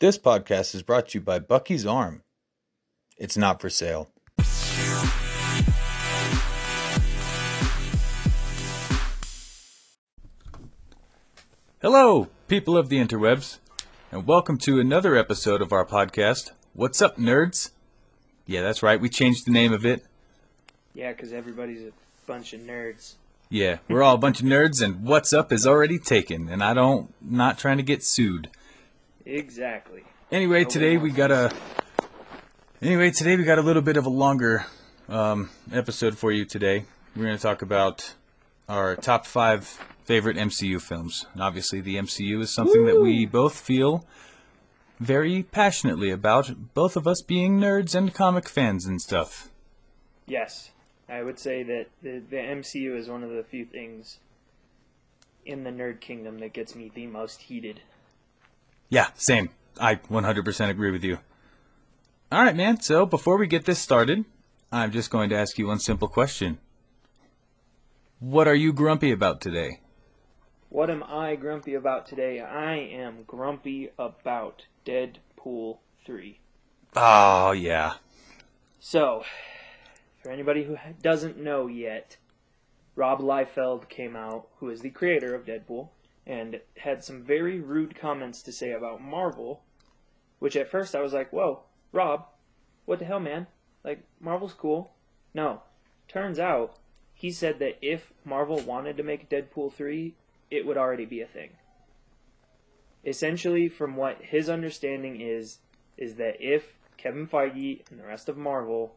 This podcast is brought to you by Bucky's Arm. It's not for sale. Hello, people of the interwebs, and welcome to another episode of our podcast. What's up, nerds? Yeah, that's right, we changed the name of it. Yeah, because everybody's a bunch of nerds. Yeah, we're all a bunch of nerds, and What's Up is already taken, and I don't, not trying to get sued. Exactly. Anyway, today we got a. Anyway, today we got a little bit of a longer um, episode for you today. We're going to talk about our top five favorite MCU films. And obviously, the MCU is something that we both feel very passionately about, both of us being nerds and comic fans and stuff. Yes, I would say that the, the MCU is one of the few things in the nerd kingdom that gets me the most heated. Yeah, same. I 100% agree with you. All right, man. So before we get this started, I'm just going to ask you one simple question. What are you grumpy about today? What am I grumpy about today? I am grumpy about Deadpool 3. Oh, yeah. So, for anybody who doesn't know yet, Rob Liefeld came out, who is the creator of Deadpool, and had some very rude comments to say about Marvel, which at first I was like, whoa, Rob, what the hell, man? Like, Marvel's cool. No. Turns out, he said that if Marvel wanted to make Deadpool 3, it would already be a thing. Essentially, from what his understanding is, is that if Kevin Feige and the rest of Marvel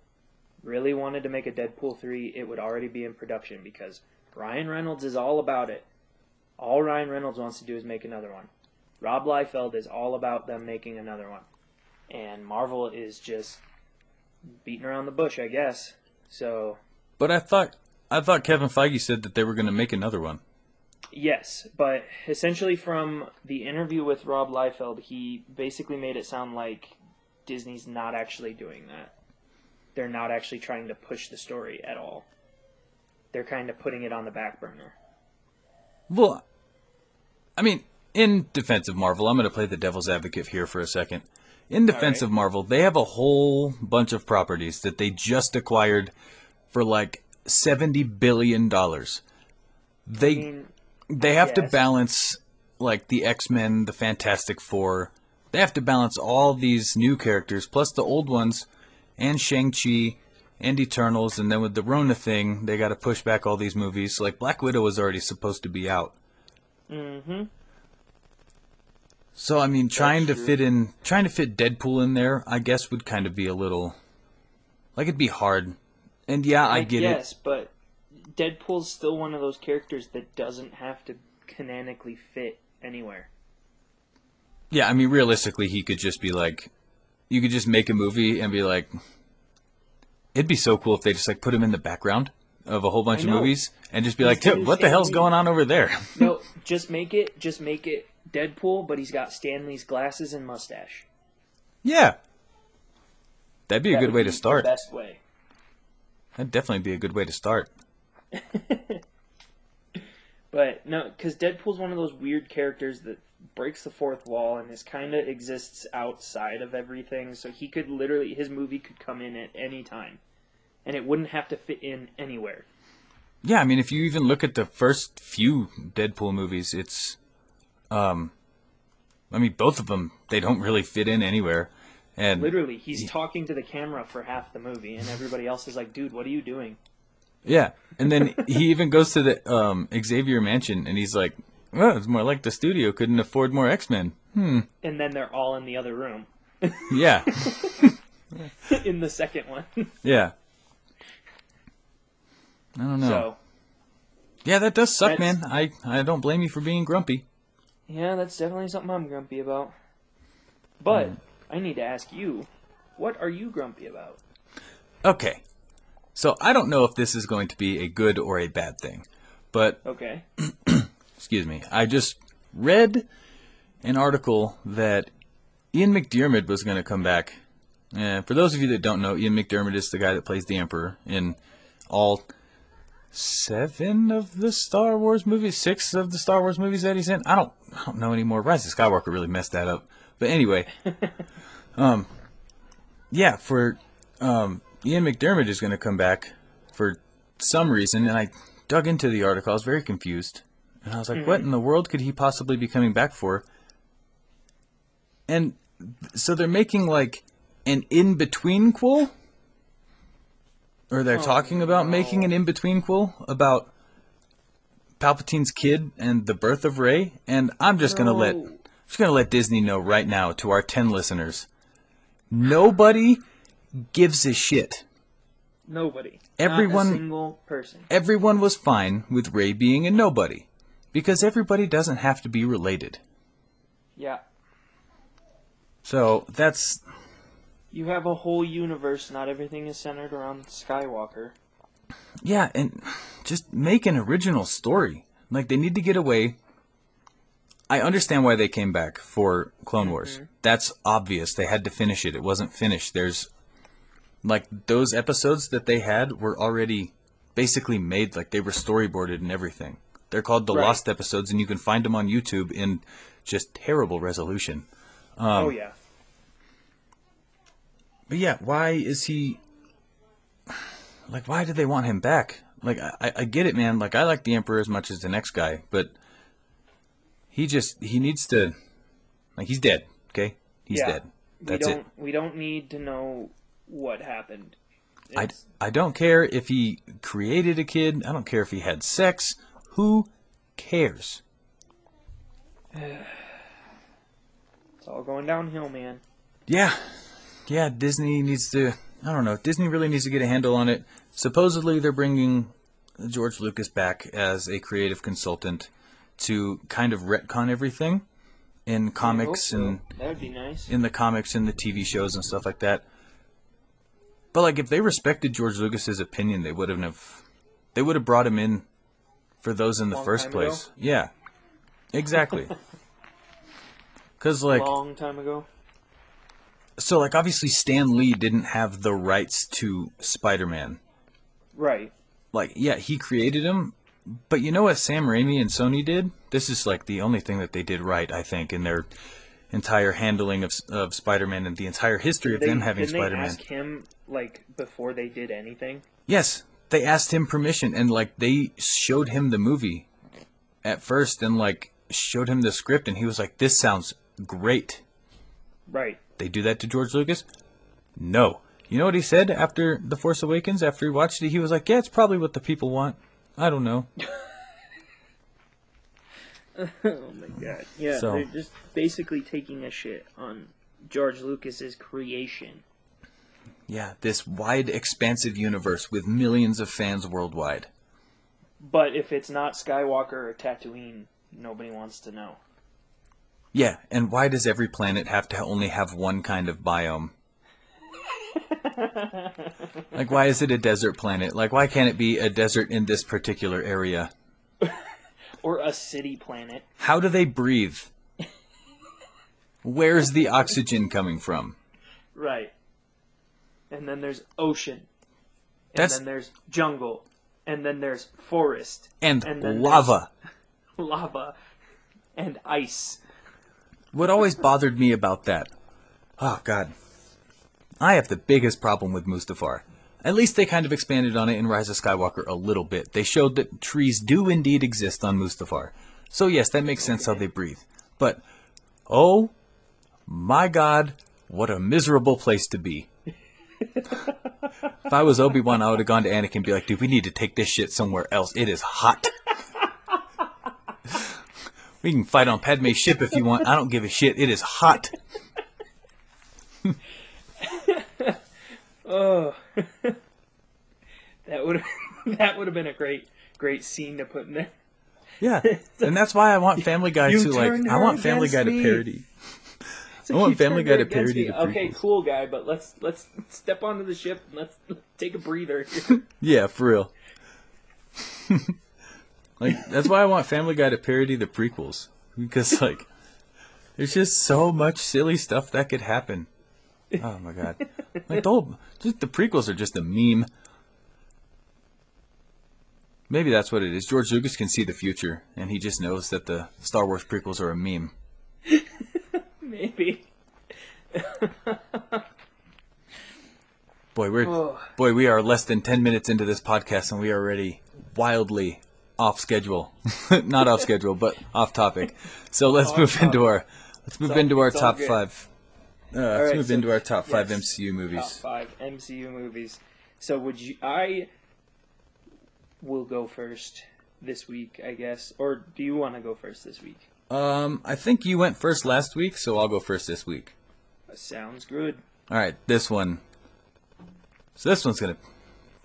really wanted to make a Deadpool 3, it would already be in production because Ryan Reynolds is all about it. All Ryan Reynolds wants to do is make another one. Rob Liefeld is all about them making another one. And Marvel is just beating around the bush, I guess. So, But I thought I thought Kevin Feige said that they were going to make another one. yes, but essentially from the interview with Rob Liefeld, he basically made it sound like Disney's not actually doing that. They're not actually trying to push the story at all. They're kind of putting it on the back burner. Well, I mean, in defense of Marvel, I'm going to play the devil's advocate here for a second. In defense right. of Marvel, they have a whole bunch of properties that they just acquired for like 70 billion dollars. They I mean, they have to balance like the X-Men, the Fantastic Four. They have to balance all these new characters plus the old ones and Shang-Chi and Eternals and then with the Rona thing, they got to push back all these movies. Like Black Widow was already supposed to be out. Mm-hmm. So I mean, trying to true. fit in, trying to fit Deadpool in there, I guess would kind of be a little, like it'd be hard. And yeah, I get it. yes, but Deadpool's still one of those characters that doesn't have to canonically fit anywhere. Yeah, I mean, realistically, he could just be like, you could just make a movie and be like, it'd be so cool if they just like put him in the background of a whole bunch of movies and just be He's like, "Dude, what the hell's going on over there? No, just make it. Just make it Deadpool, but he's got Stan Lee's glasses and mustache. yeah, that'd be a That good way to the start. best way. That'd definitely be a good way to start. But no, because Deadpool's one of those weird characters that breaks the fourth wall and is kind of exists outside of everything. So he could literally, his movie could come in at any time, and it wouldn't have to fit in anywhere. Yeah, I mean, if you even look at the first few Deadpool movies, it's, um, I mean, both of them they don't really fit in anywhere, and Literally, he's talking to the camera for half the movie, and everybody else is like, "Dude, what are you doing?" Yeah, and then he even goes to the um, Xavier Mansion, and he's like, "Well, it's more like the studio couldn't afford more X Men." Hmm. And then they're all in the other room Yeah, in the second one. yeah. I don't know. So yeah, that does suck, man. I I don't blame you for being grumpy. yeah, that's definitely something I'm grumpy about. But Hmm. I need to ask you, what are you grumpy about? Okay, so I don't know if this is going to be a good or a bad thing, but Okay. excuse me, I just read an article that Ian McDiarmid was going to come back. And for those of you that don't know, Ian McDiarmid is the guy that plays the Emperor in all seven of the Star Wars movies, six of the Star Wars movies that he's in. I don't, I don't know anymore. Rise of Skywalker really messed that up. But anyway, um, yeah, for um, Ian McDermott is going to come back for some reason, and I dug into the article. I was very confused, and I was like, "What in the world could he possibly be coming back for?" And so they're making like an in between quill, or they're Oh, talking about making an in between quill about Palpatine's kid and the birth of Rey. And I'm just gonna let I'm just gonna let Disney know right now to our ten listeners, nobody gives a shit. Nobody. Everyone- Not a single person. Everyone was fine with Rey being a nobody, because everybody doesn't have to be related. Yeah. So that's You have a whole universe. Not everything is centered around Skywalker. Yeah, and just make an original story. Like they need to get away. I understand why they came back for Clone Wars. Mm-hmm. That's obvious. They had to finish it. It wasn't finished. There's like those episodes that they had were already basically made like they were storyboarded and everything. They're called the Right. Lost episodes and you can find them on YouTube in just terrible resolution. oh um, yeah. But yeah, why is he like why did they want him back? Like I, I get it, man. Like I like the Emperor as much as the next guy, but he just he needs to like he's dead, okay? He's yeah. dead. That's we don't. We don't need to know what happened. I, I don't care if he created a kid. I don't care if he had sex. Who cares? It's all going downhill, man. Yeah. Yeah, Disney needs to. I don't know. Disney really needs to get a handle on it. Supposedly, they're bringing George Lucas back as a creative consultant to kind of retcon everything in comics so. and that would be nice. in the comics and the TV shows and stuff like that. But like, if they respected George Lucas's opinion, they wouldn't have. They would have brought him in for those in the Long first place. Yeah, exactly. Because like, Long time ago. So like obviously Stan Lee didn't have the rights to Spider-Man. Right. Like yeah, he created him, but you know what Sam Raimi and Sony did? This is like the only thing that they did right, I think, in their entire handling of of Spider-Man and the entire history of They, them having didn't Spider-Man. they ask him like before they did anything? Yes, they asked him permission and like they showed him the movie at first and like showed him the script and he was like this sounds great. Right. They do that to George Lucas? No. You know what he said after The Force Awakens? After he watched it, he was like, "Yeah, it's probably what the people want. I don't know." oh my god. Yeah, So- they're just basically taking a shit on George Lucas's creation. Yeah, this wide, expansive universe with millions of fans worldwide. But if it's not Skywalker or Tatooine, nobody wants to know. Yeah, and why does every planet have to only have one kind of biome? like, why is it a desert planet? Like, why can't it be a desert in this particular area? Or a city planet. How do they breathe? Where's the oxygen coming from? Right. And then there's ocean. And That's- then there's jungle. And then there's forest. And, And then lava. Lava. And ice. What always bothered me about that, oh god, I have the biggest problem with Mustafar. At least they kind of expanded on it in Rise of Skywalker a little bit. They showed that trees do indeed exist on Mustafar. So yes, that makes sense how they breathe. But, oh my god, what a miserable place to be. if I was Obi-Wan, I would have gone to Anakin and be like, dude, we need to take this shit somewhere else. It is hot. We can fight on Padme's ship if you want. I don't give a shit. It is hot. Oh. that would that would have been a great great scene to put in there. Yeah, and that's why I want Family Guy You to like. I want Family Guy to parody. So I want Family Guy to parody the Okay, cool guy, but let's let's step onto the ship and let's take a breather. Yeah, for real. Like that's why I want Family Guy to parody the prequels because like there's just so much silly stuff that could happen. Oh my god! Like the whole, just the prequels are just a meme. Maybe that's what it is. George Lucas can see the future, and he just knows that the Star Wars prequels are a meme. Maybe. Boy, we're Oh. boy, we are less than ten minutes into this podcast, and we are already wildly off schedule. Not off schedule, but off topic. So let's Off move into our let's move into our top good. five. Uh, let's right, move so- into our top five yes. MCU Top movies. five MCU movies. So would you? I will go first this week, I guess. Or do you want to go first this week? Um, I think you went first last week, so I'll go first this week. Sounds good. All right, this one. So this one's gonna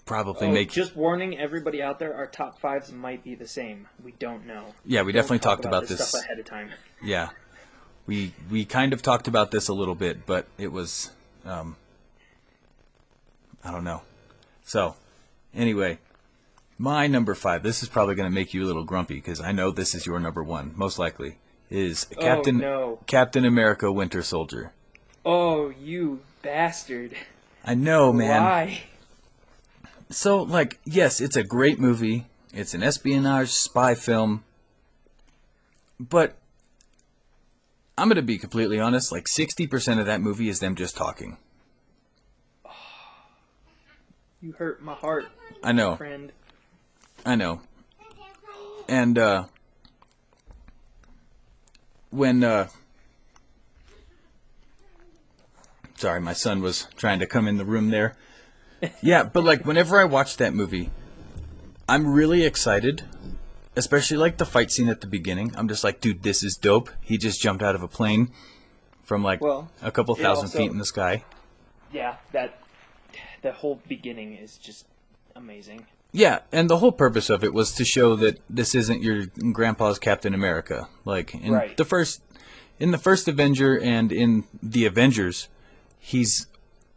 probably Oh, make. just warning everybody out there: our top fives might be the same. We don't know. yeah, we Don't definitely talk talked about, this this. stuff ahead of time. Yeah, we we kind of talked about this a little bit, but it was, um, I don't know. So, anyway, my number five. This is probably going to make you a little grumpy because I know this is your number one, most likely. Is Captain Oh no! Captain America: Winter Soldier? Oh, you bastard! I know, man. Why? So, like, yes, it's a great movie. It's an espionage spy film. But I'm going to be completely honest, like 60% of that movie is them just talking. You hurt my heart, I know. friend. I know. And uh when uh Sorry, my son was trying to come in the room there. Yeah, but like whenever I watch that movie, I'm really excited. Especially like the fight scene at the beginning. I'm just like, dude, this is dope. He just jumped out of a plane from like Well, a couple thousand also- feet in the sky. Yeah, that the whole beginning is just amazing. Yeah, and the whole purpose of it was to show that this isn't your grandpa's Captain America. Like in Right. the first in the first Avenger and in the Avengers, he's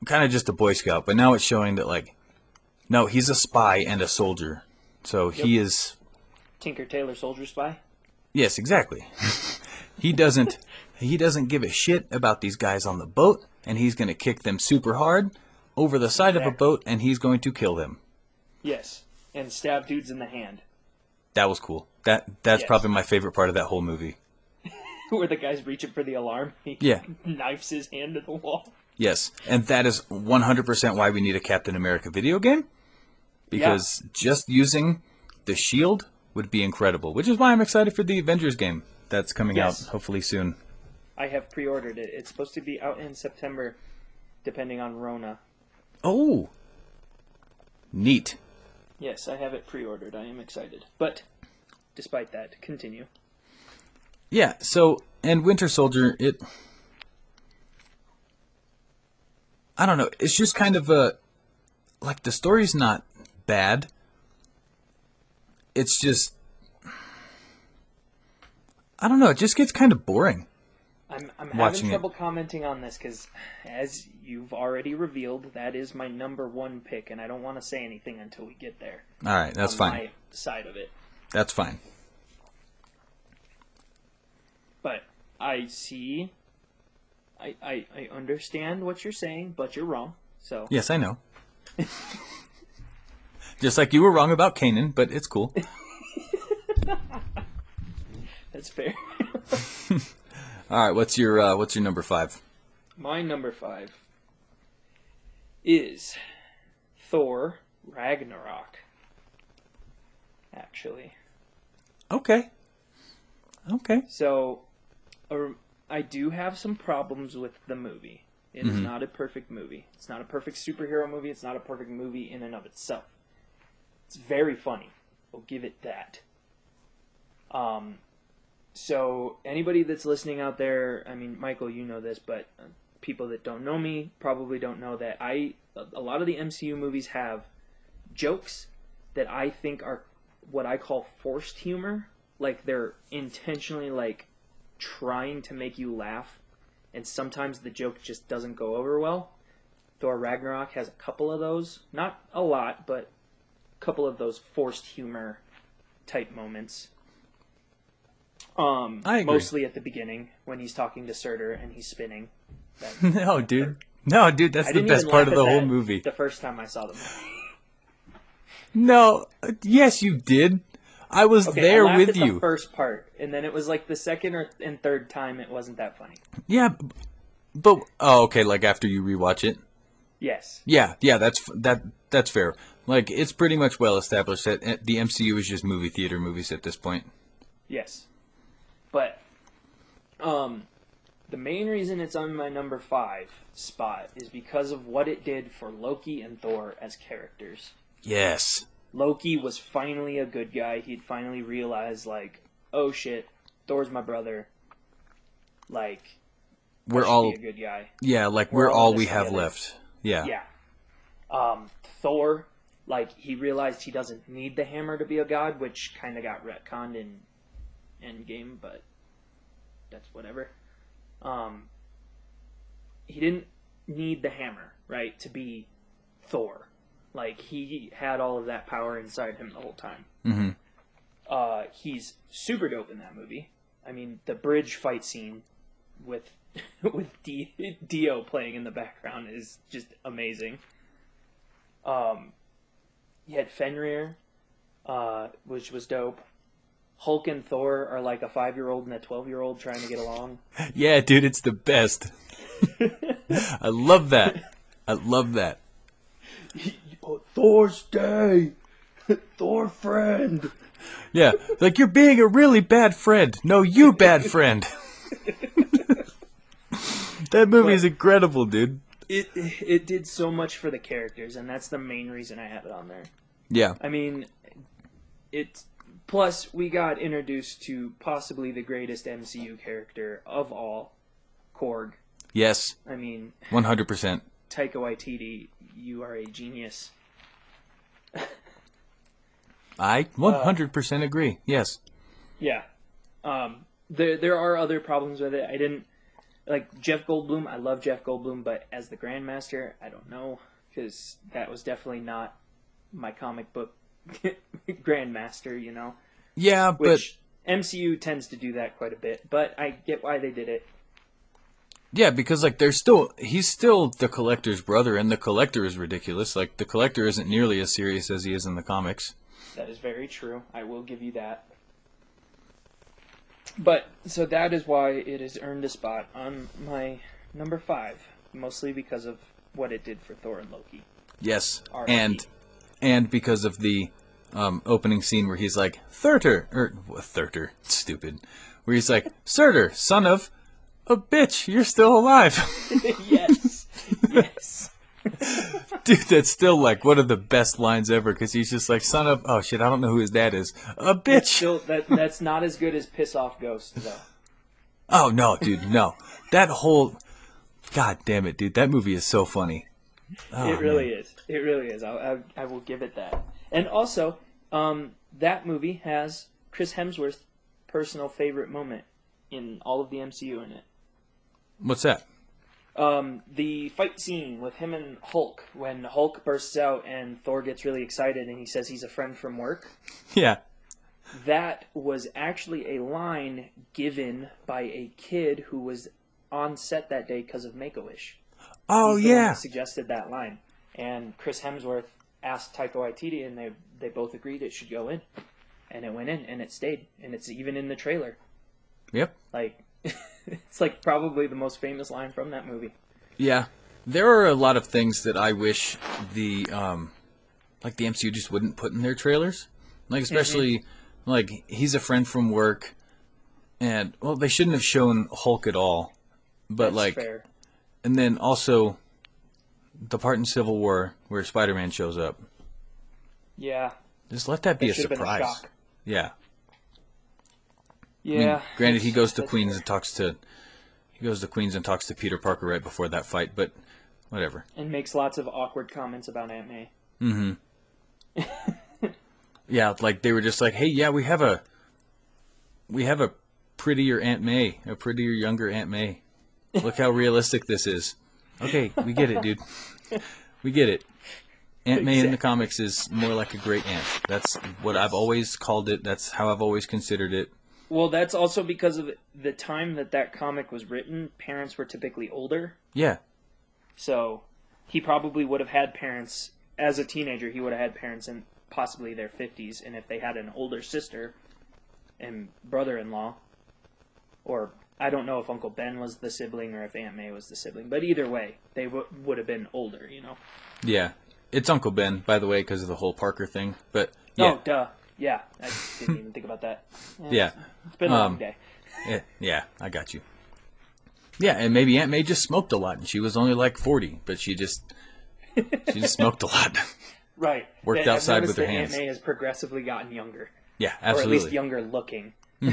kind of just a boy scout, but now it's showing that like no, he's a spy and a soldier. So he is Tinker Tailor Soldier Spy. Yes, exactly. he doesn't he doesn't give a shit about these guys on the boat and he's going to kick them super hard over the side of a boat and he's going to kill them. Yes, and stab dudes in the hand. That was cool. That that's Yes. probably my favorite part of that whole movie. Where the guy's reaching for the alarm. He Yeah. knifes his hand to the wall. Yes, and that is 100% why we need a Captain America video game. Because just using the shield would be incredible, which is why I'm excited for the Avengers game that's coming Yes. out hopefully soon. I have pre-ordered it. It's supposed to be out in September, depending on Rona. Oh. Neat. Yes, I have it pre-ordered. I am excited. But, despite that, continue. Yeah, so and Winter Soldier it I don't know, it's just kind of a like the story's not bad. It's just I don't know, it just gets kind of boring. I'm, I'm having it. trouble commenting on this because, as you've already revealed, that is my number one pick, and I don't want to say anything until we get there. All right, that's on fine. My side of it, That's fine. but I see. I, I, I understand what you're saying, but you're wrong. So Yes, I know. just like you were wrong about Canaan, but it's cool. that's fair. All right, what's your uh, what's your number 5? My number five is Thor Ragnarok. Actually, Okay. Okay. so I do have some problems with the movie. It is Mhm. not a perfect movie. It's not a perfect superhero movie. It's not a perfect movie in and of itself. It's very funny. We'll give it that. Um, so anybody that's listening out there, I mean, Michael, you know this, but uh, people that don't know me probably don't know that I a lot of the MCU movies have jokes that I think are what I call forced humor, like they're intentionally like trying to make you laugh, and sometimes the joke just doesn't go over well. Thor Ragnarok has a couple of those, not a lot, but a couple of those forced humor type moments. Um, I agree. mostly at the beginning when he's talking to Surtur and he's spinning. No, dude. No, dude, that's I the best part of the whole movie. The first time I saw the movie. No, uh, yes, you did. I was Okay, there I with you. The first part, and then it was like the second or and third time it wasn't that funny. Yeah, But oh, okay. Like after you rewatch it. Yes. Yeah, yeah. That's that. That's fair. Like it's pretty much well established that uh, the MCU is just movie theater movies at this point. Yes. But um the main reason it's on my number 5 spot is because of what it did for Loki and Thor as characters. Yes. Loki was finally a good guy. He'd finally realized like, oh shit, Thor's my brother. Like We're all be a good guy. yeah. Like we're we're, all all we have together. left. Yeah. Yeah. Um, Thor, like he realized he doesn't need the hammer to be a god, which kind of got retconned in Endgame, but that's whatever. Um, he didn't need the hammer, right, to be Thor. Like he had all of that power inside him the whole time. hmm Uh, he's super dope in that movie. I mean, the bridge fight scene with with D- Dio playing in the background is just amazing. Um, you had Fenrir, uh, which was dope. Hulk and Thor are like a five year old and a twelve year old trying to get along. Yeah, dude, it's the best. I love that. I love that. Thor's day, Thor friend. Yeah, like you're being a really bad friend. No, you bad friend. that movie is incredible, dude. It it did so much for the characters, and that's the main reason I have it on there. Yeah. I mean, it. Plus, we got introduced to possibly the greatest MCU character of all, Korg. Yes. I mean, 100%. Taika Waititi, you are a genius. I 100% agree. Yes. Yeah. Um, there there are other problems with it. I didn't like Jeff Goldblum. I love Jeff Goldblum, but as the Grandmaster, I don't know because that was definitely not my comic book Grandmaster. You know. Yeah, but which MCU tends to do that quite a bit, but I get why they did it. Yeah, because like there's still he's still the collector's brother and the collector is ridiculous. Like the collector isn't nearly as serious as he is in the comics. That is very true. I will give you that. But so that is why it has earned a spot on my number five, mostly because of what it did for Thor and Loki. Yes. R.I.P. And and because of the um, opening scene where he's like Thurter or what, Thurter, stupid. Where he's like Surtur, son of a bitch, you're still alive. yes, yes. Dude, that's still like one of the best lines ever because he's just like, son of, oh shit, I don't know who his dad is. A bitch. Still, that that's not as good as Piss Off Ghost, though. Oh no, dude, no. That whole, god damn it, dude, that movie is so funny. Oh, it really is. It really is. I, I, I will give it that. And also, um, that movie has Chris Hemsworth's personal favorite moment in all of the MCU in it. What's that? Um, the fight scene with him and Hulk when Hulk bursts out and Thor gets really excited and he says he's a friend from work. Yeah. That was actually a line given by a kid who was on set that day because of Make a Wish. Oh yeah. suggested that line, and Chris Hemsworth asked Taika Waititi, and they they both agreed it should go in, and it went in, and it stayed, and it's even in the trailer. Yep. Like, it's like probably the most famous line from that movie. Yeah. There are a lot of things that I wish the um like the MCU just wouldn't put in their trailers. Like especially like he's a friend from work and well they shouldn't have shown Hulk at all. But That's like fair. and then also the part in Civil War where Spider-Man shows up. Yeah, Just let that be a surprise. a surprise. Yeah. I mean, granted, he goes to Queens and talks to he goes to Queens and talks to Peter Parker right before that fight, but whatever. and makes lots of awkward comments about Aunt May. Mm-hmm. yeah, like they were just like, "Hey, yeah, we have a we have a prettier Aunt May, a prettier younger Aunt May. Look how realistic this is." Okay, we get it, dude. We get it. Aunt May in the comics is more like a great aunt. That's what I've always called it. That's how I've always considered it. Well, that's also because of the time that that comic was written. Parents were typically older, Yeah. so he probably would have had parents as a teenager. He would have had parents in possibly their fifties, and if they had an older sister and brother-in-law, or I don't know if Uncle Ben was the sibling or if Aunt May was the sibling, but either way, they w- would have been older, you know. Yeah, it's Uncle Ben, by the way, because of the whole Parker thing. But yeah, Oh, duh. Yeah, I didn't even think about that. yeah, It's been a long Um, day. yeah, yeah, I got you. Yeah, and maybe Aunt May just smoked a lot, and she was only like forty, but she just she just smoked a lot. Right. worked I've outside with her hands. Aunt May has progressively gotten younger, Yeah, absolutely. or at least younger looking. I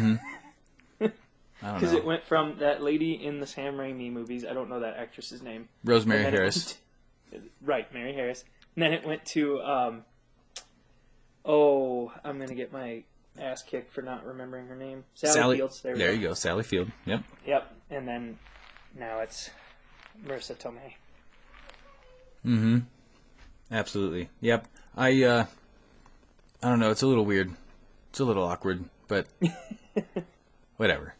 don't Because it went from that lady in the Sam Raimi movies. I don't know that actress's name. Rosemary And then it Harris. to- right, Mary Harris. And then it went to, um, oh, I'm gonna get my ass kicked for not remembering her name. Sally, Fields. There, we there go. you go, Sally Field. Yep. Yep. And then now it's Marisa Tomei. Mm-hmm. Absolutely. Yep. I uh I don't know, it's a little weird. It's a little awkward, but whatever.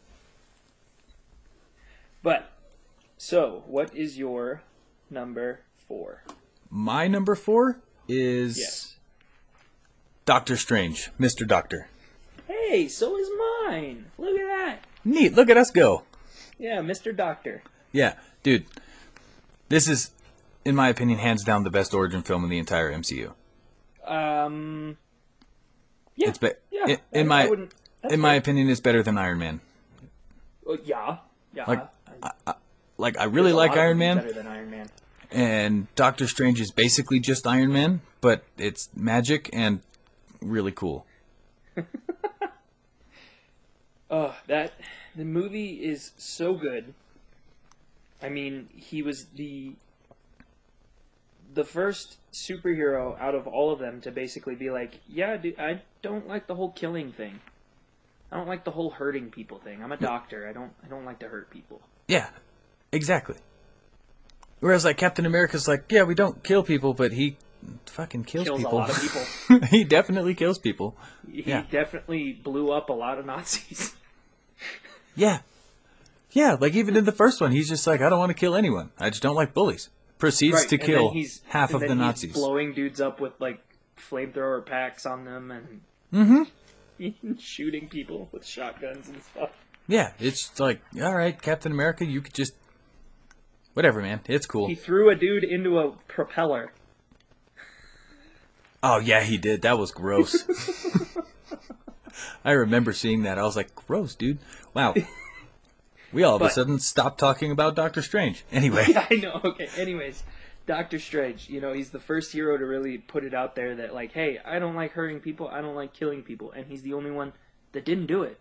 But so, what is your number four? My number four is Yes. Doctor Strange, Mr. Doctor. Hey, so is mine. Look at that. Neat, look at us go. Yeah, Mr. Doctor. Yeah, dude. This is, in my opinion, hands down the best origin film in the entire MCU. Um. Yeah. It's be- yeah. in, in I my in my opinion, it's better than Iron Man. Uh, yeah. Yeah. Like, I- Like I really like Iron Man, Better than Iron Man. and Doctor Strange is basically just Iron Man, but it's magic and really cool. Oh, that the movie is so good. I mean, he was the the first superhero out of all of them to basically be like, "Yeah, dude, I don't like the whole killing thing. I don't like the whole hurting people thing. I'm a doctor. I don't I don't like to hurt people." Yeah, exactly. Whereas like Captain America's like, yeah, we don't kill people, but he fucking kills, Kills a people. lot of people. he definitely kills people. He Yeah. definitely blew up a lot of Nazis. Yeah. Yeah, like even in the first one, he's just like, I don't want to kill anyone. I just don't like bullies. Proceeds Right, to and kill half of the he's Nazis. blowing dudes up with like flamethrower packs on them and Mm-hmm. shooting people with shotguns and stuff. Yeah, it's like, all right, Captain America, you could just whatever, man. It's cool. He threw a dude into a propeller. Oh yeah, he did. That was gross. I remember seeing that. I was like, gross, dude. Wow. We all of a sudden stopped talking about Doctor Strange. Anyway. I know. Okay. Anyways, Doctor Strange. You know, he's the first hero to really put it out there that like, hey, I don't like hurting people. I don't like killing people, and he's the only one that didn't do it.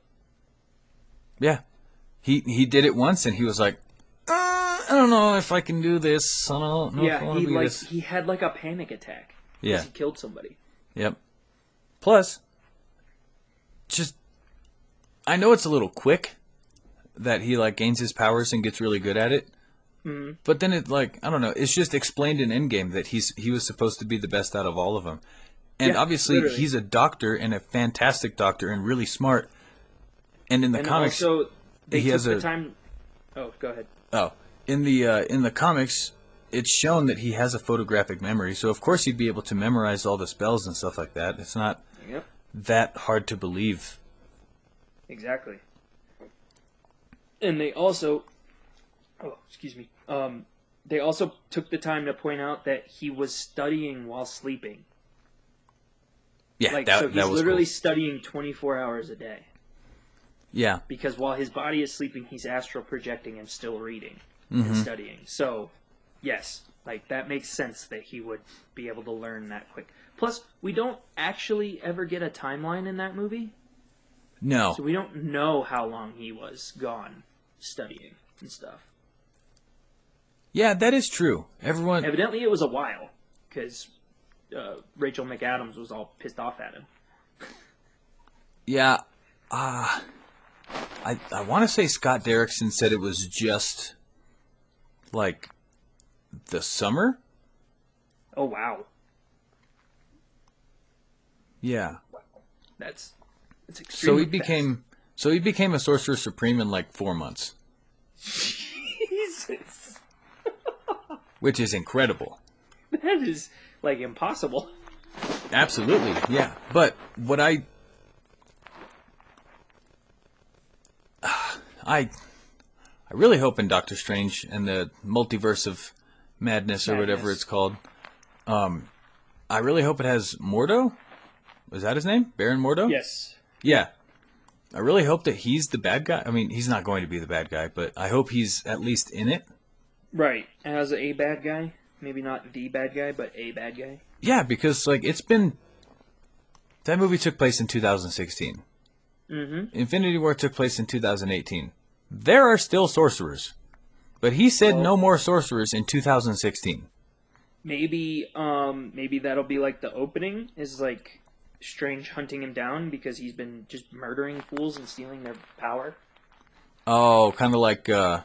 Yeah. He he did it once and he was like, uh, I don't know if I can do this. I don't know if I yeah, he like this. he had like a panic attack. Yeah. he killed somebody. Yep. Plus, just I know it's a little quick that he like gains his powers and gets really good at it. Mm-hmm. But then it like I don't know. It's just explained in Endgame that he's he was supposed to be the best out of all of them, and Yeah, obviously literally. he's a doctor and a fantastic doctor and really smart. And in the And comics, also, he has a- time. Oh, go ahead. Oh, in the uh, in the comics, it's shown that he has a photographic memory. So of course he'd be able to memorize all the spells and stuff like that. It's not Yep. that hard to believe. Exactly. And they also, oh, excuse me. Um, they also took the time to point out that he was studying while sleeping. Yeah, Like, that, so he's that was literally cool. studying 24 hours a day. Yeah, Because while his body is sleeping, he's astral projecting and still reading Mm-hmm. and studying. So, yes, like that makes sense that he would be able to learn that quick. Plus, we don't actually ever get a timeline in that movie. no, So we don't know how long he was gone studying and stuff. yeah, that is true. Everyone, Evidently, it was a while because uh, Rachel McAdams was all pissed off at him. yeah, uh, I I want to say Scott Derrickson said it was just like the summer. Oh wow, Yeah, that's that's so he became so he became a sorcerer supreme in like four months. Jesus, which is incredible. that is like impossible. Absolutely, yeah. But what I, I, I really hope in Doctor Strange and the multiverse of madness or whatever it's called. Um, I really hope it has Mordo. Was that his name? Baron Mordo? Yes. Yeah. I really hope that he's the bad guy. I mean, he's not going to be the bad guy, but I hope he's at least in it. Right. As a bad guy, maybe not the bad guy, but a bad guy. Yeah, because like it's been that movie took place in 2016. Mm-hmm. Infinity War took place in 2018. There are still sorcerers. But he said Well- no more sorcerers in 2016. Maybe, um, maybe that'll be like the opening is like Strange hunting him down because he's been just murdering fools and stealing their power. Oh, kind of like uh,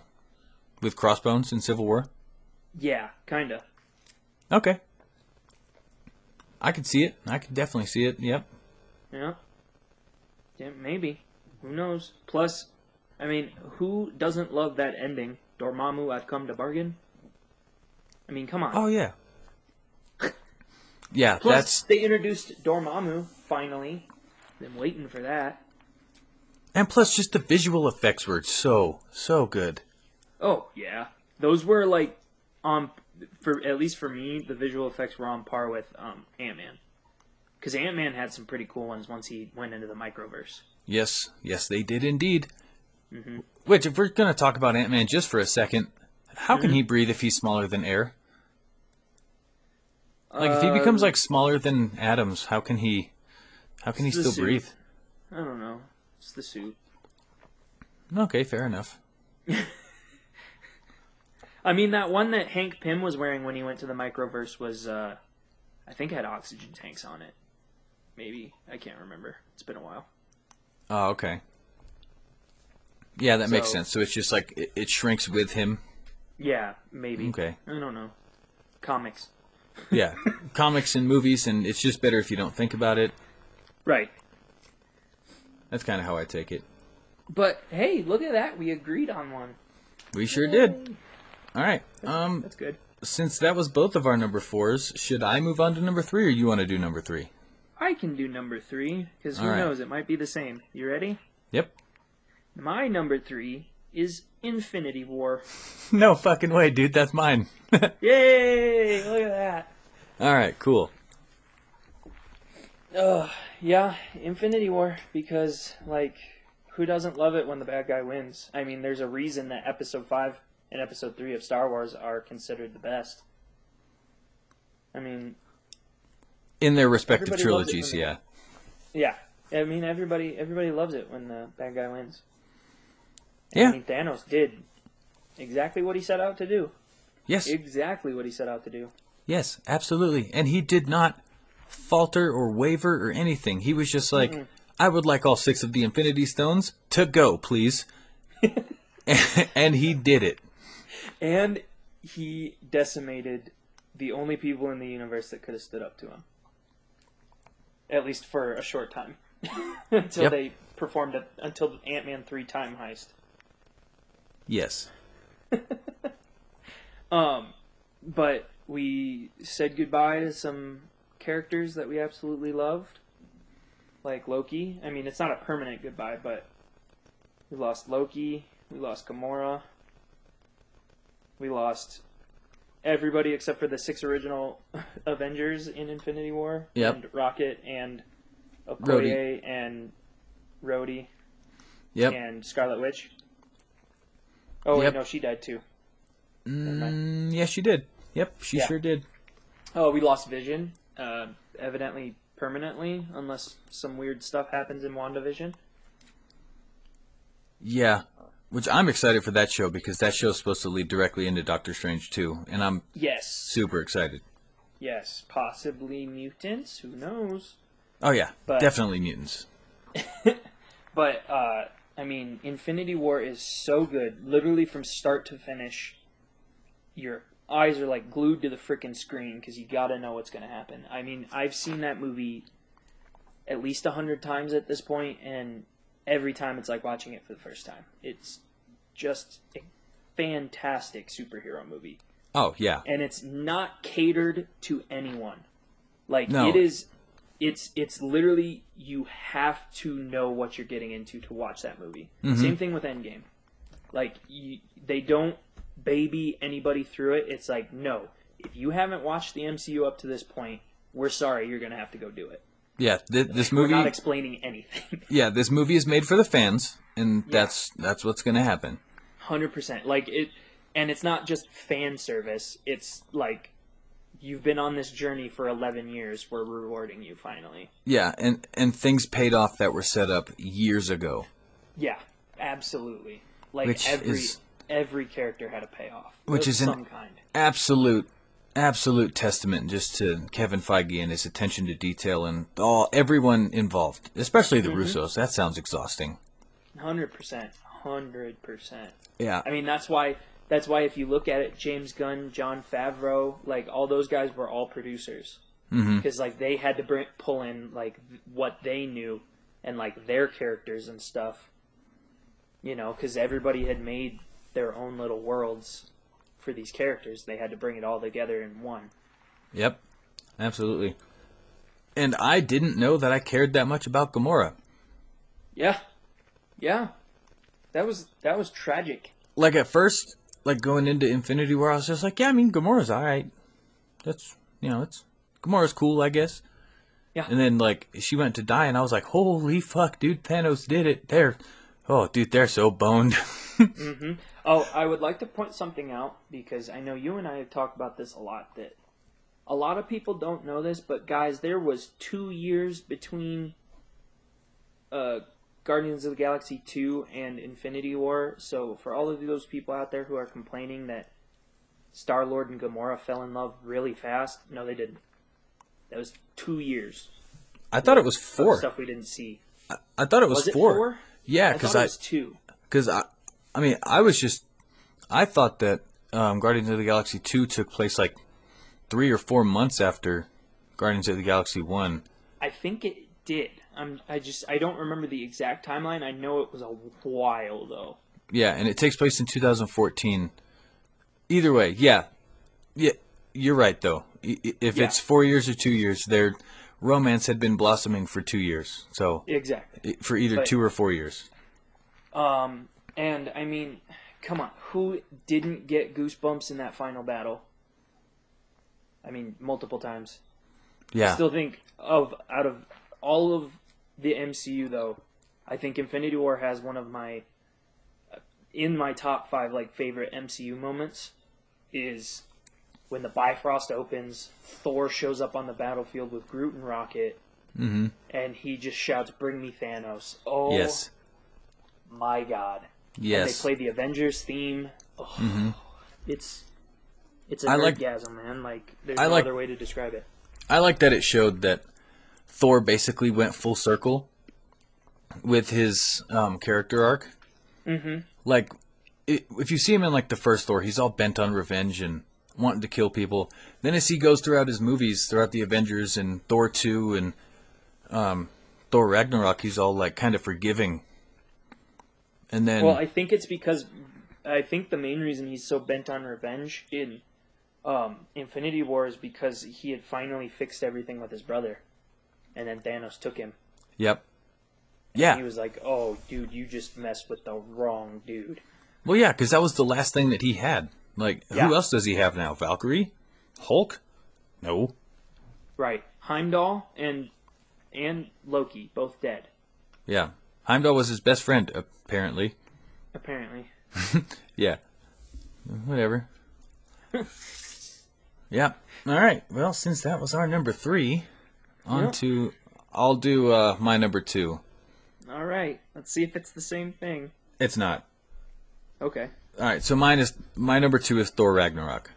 with Crossbones in Civil War. Yeah, kinda. Okay. I could see it. I could definitely see it. Yep. Yeah. Yeah, maybe. Who knows? Plus, I mean, who doesn't love that ending? Dormammu, I've come to bargain. I mean, come on. Oh yeah. Yeah, Plus, that's they introduced Dormammu finally. Been waiting for that. and plus just the visual effects were so so good. Oh yeah, those were like on for at least for me, the visual effects were on par with um, Ant Man. Because Ant Man had some pretty cool ones once he went into the microverse. Yes, yes, they did indeed. Mm-hmm. Which, if we're gonna talk about Ant Man just for a second, how Mm-hmm. can he breathe if he's smaller than air? Like, if he Uh, becomes like smaller than atoms, how can he? How can he It's the still suit. breathe? I don't know. It's the suit. Okay, fair enough. I mean, that one that Hank Pym was wearing when he went to the microverse was, uh, I think, had oxygen tanks on it. Maybe I can't remember. It's been a while. Oh, okay. Yeah, that makes sense. So it's just like it, it shrinks with him. Yeah, maybe. Okay. I don't know. Comics. Yeah, comics and movies, and it's just better if you don't think about it. Right. That's kind of how I take it. But hey, look at that. We agreed on one. We sure did. All right. Um, That's good. since that was both of our number fours, should I move on to number three, or you want to do number three? I can do number three because who right. knows? It might be the same. You ready? Yep. My number three is Infinity War. No fucking way, dude. That's mine. Yay! Look at that. All right, cool. Ugh, yeah, Infinity War because like who doesn't love it when the bad guy wins? I mean, there's a reason that Episode Five and Episode Three of Star Wars are considered the best. I mean, In their respective Everybody loves it trilogies, yeah. yeah, I mean everybody everybody loves it when the bad guy wins. I Yeah. mean, Thanos did exactly what he set out to do. Yes. Exactly what he set out to do. Yes, absolutely. And he did not falter or waver or anything. He was just like, I would like all six of the Infinity Stones to go, please. and he did it. And he decimated the only people in the universe that could have stood up to him. At least for a short time. until Yep. they performed it until Ant Man three time heist. Yes. Um but we said goodbye to some characters that we absolutely loved. Like Loki. I mean it's not a permanent goodbye, but we lost Loki, we lost Gamora, we lost everybody except for the six original Avengers in Infinity War. Yep. And Rocket and Rhodey. And Rhodey Yep. and Scarlet Witch. Oh wait, Yep. no, she died too. Mm, yes, she did. Yep, she Yeah. sure did. Oh, we lost Vision, uh, evidently permanently, unless some weird stuff happens in WandaVision. Yeah. Which I'm excited for that show because that show's supposed to lead directly into Doctor Strange too, and I'm Yes, super excited. yes, possibly mutants. Who knows? Oh yeah, But- definitely mutants. But uh, I mean, Infinity War is so good, literally from start to finish. Your eyes are like glued to the freaking screen because you got to know what's going to happen. I mean, I've seen that movie at least a hundred times at this point, and every time it's like watching it for the first time. It's just a fantastic superhero movie. Oh yeah. and it's not catered to anyone. Like No. it is it's it's literally you have to know what you're getting into to watch that movie. Mm-hmm. Same thing with Endgame. Like you, they don't baby anybody through it. It's like no, if you haven't watched the MCU up to this point, we're sorry, you're gonna have to go do it. Yeah, th- this We're movie. not explaining anything. yeah, this movie is made for the fans, and that's that's what's gonna happen. Hundred percent. Like it, and it's not just fan service. It's like you've been on this journey for eleven years. We're rewarding you finally. Yeah, and and things paid off that were set up years ago. Yeah, absolutely. Like Which every is- every character had a payoff, Which is an- some kind. Absolute, absolute testament just to Kevin Feige and his attention to detail and all everyone involved, especially the mm-hmm. Russos. That sounds exhausting. Hundred percent. Hundred percent. Yeah, I mean, that's why. That's why if you look at it, James Gunn, Jon Favreau, like all those guys were all producers mm-hmm. because like they had to bring, pull in like what they knew and like their characters and stuff. You know, because everybody had made their own little worlds for these characters. They had to bring it all together in one. Yep, absolutely. And I didn't know that I cared that much about Gamora. Yeah, yeah, that was that was tragic. Like at first, like going into Infinity War, I was just like, yeah, I mean, Gamora's all right. That's you know, it's Gamora's cool, I guess. Yeah. And then like she went to die, and I was like, holy fuck, dude, Thanos did it. They're, oh, dude, they're so boned. Oh, I would like to point something out because I know you and I have talked about this a lot. That a lot of people don't know this, but guys, there was two years between uh, Guardians of the Galaxy two and Infinity War. So for all of those people out there who are complaining that Star Lord and Gamora fell in love really fast, no, they didn't. That was two years I thought it was four. stuff we didn't see. I thought it was, Was it four. four? Yeah, because it I, was two. because I, I mean, I was just, I thought that um, Guardians of the Galaxy two took place like three or four months after Guardians of the Galaxy one. I think it did. I'm. I just. I don't remember the exact timeline. I know it was a while though. Yeah, and it takes place in 2014. Either way, yeah, yeah, you're right though. If Yeah. it's four years or two years, their romance had been blossoming for two years. So Exactly. for either But- two or four years. Um. And I mean, come on, who didn't get goosebumps in that final battle? I mean, multiple times. Yeah, I Still think of out of all of the MCU though, I think Infinity War has one of my in my top five like favorite MCU moments is when the Bifrost opens, Thor shows up on the battlefield with Groot and Rocket, hmm and he just shouts, "Bring me Thanos!" Oh yes, my god! And they yes. play the Avengers theme. Oh, Mhm. It's it's a I like- man. Like there's I no like- other way to describe it. I like that it showed that Thor basically went full circle with his um, character arc. Mm-hmm. Like, i if you see him in like the first Thor, he's all bent on revenge and wanting to kill people. Then as he goes throughout his movies, throughout the Avengers and Thor two and um, Thor Ragnarok, he's all like kind of forgiving. And then Well, I think it's because I think the main reason he's so bent on revenge in um, Infinity War is because he had finally fixed everything with his brother, and then Thanos took him. yep, He yeah, He was like, "Oh, dude, you just messed with the wrong dude." well, yeah, because that was the last thing that he had. Like, Yeah. who else does he have now? Valkyrie, Hulk? No. Right, Heimdall and and Loki both dead Yeah, Heimdall was his best friend apparently. apparently. Yeah. Whatever. yeah. All right. Well, since that was our number three, on Yeah. to I'll do uh, my number two. All right, let's see if it's the same thing. It's not. Okay. All right. So mine is my number two is Thor Ragnarok.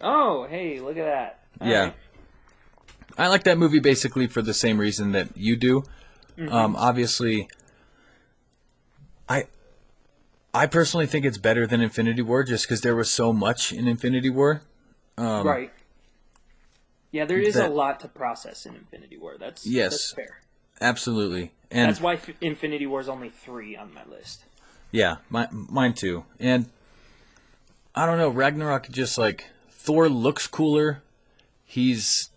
Oh, hey, look at that. All yeah. right. I like that movie basically for the same reason that you do. Um, obviously, I I personally think it's better than Infinity War just because there was so much in Infinity War. Um, right. Yeah, there is that- a lot to process in Infinity War. That's Yes. that's fair. Absolutely. And That's why F- Infinity War is only three on my list. Yeah, my, mine too. And I don't know, Ragnarok just like Thor looks cooler. He's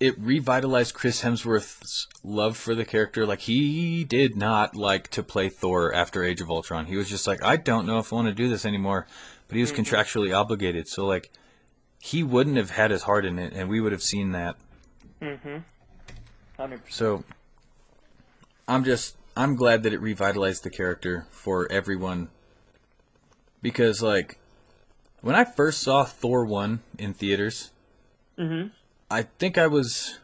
it revitalized Chris Hemsworth's love for the character. Like he did not like to play Thor after Age of Ultron. He was just like, I don't know if I want to do this anymore. But he was mm-hmm. contractually obligated, so like he wouldn't have had his heart in it, and we would have seen that. Mhm. Hundred percent. So I'm just I'm glad that it revitalized the character for everyone because like when I first saw Thor 1 in theaters, Mm-hmm. I think I was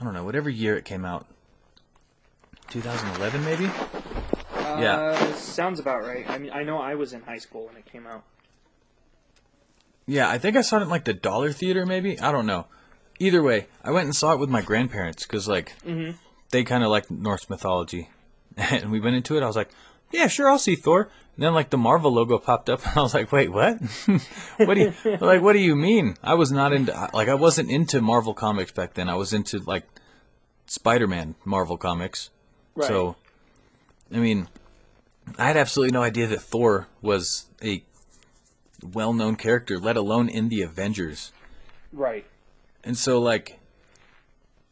I don't know, whatever year it came out. 2011 maybe? Yeah. Uh, sounds about right. I mean, I know I was in high school when it came out. Yeah, I think I saw it in like the Dollar Theater maybe. I don't know. Either way, I went and saw it with my grandparents cuz like Mhm. they kind of like Norse mythology. And we went into it. I was like, "Yeah, sure, I'll see Thor." And then like the Marvel logo popped up, and I was like, "Wait, what? what do you like? What do you mean?" I was not into like I wasn't into Marvel comics back then. I was into like Spider-Man Marvel comics. Right. So, I mean, I had absolutely no idea that Thor was a well-known character, let alone in the Avengers. Right. And so like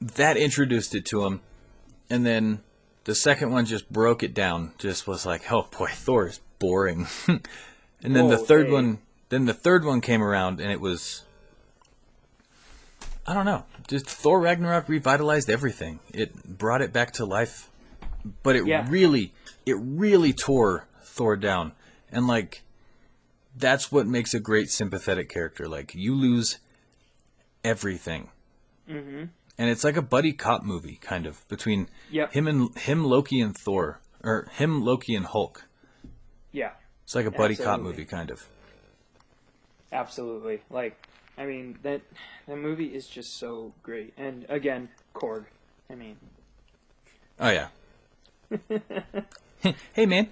that introduced it to him. And then the second one just broke it down. Just was like, "Oh boy, Thor is boring." and then the third hey. one then the third one came around and it was I don't know. Just Thor Ragnarok revitalized everything. It brought it back to life. But it Yeah. really it really tore Thor down. And like that's what makes a great sympathetic character. Like you lose everything. Mm-hmm. And it's like a buddy cop movie, kind of between Yep. him and him, Loki and Thor, or him, Loki and Hulk. Yeah. It's like a buddy cop movie, kind of. Absolutely. Like, I mean that that movie is just so great. And again, Korg. I mean, Oh yeah. hey man.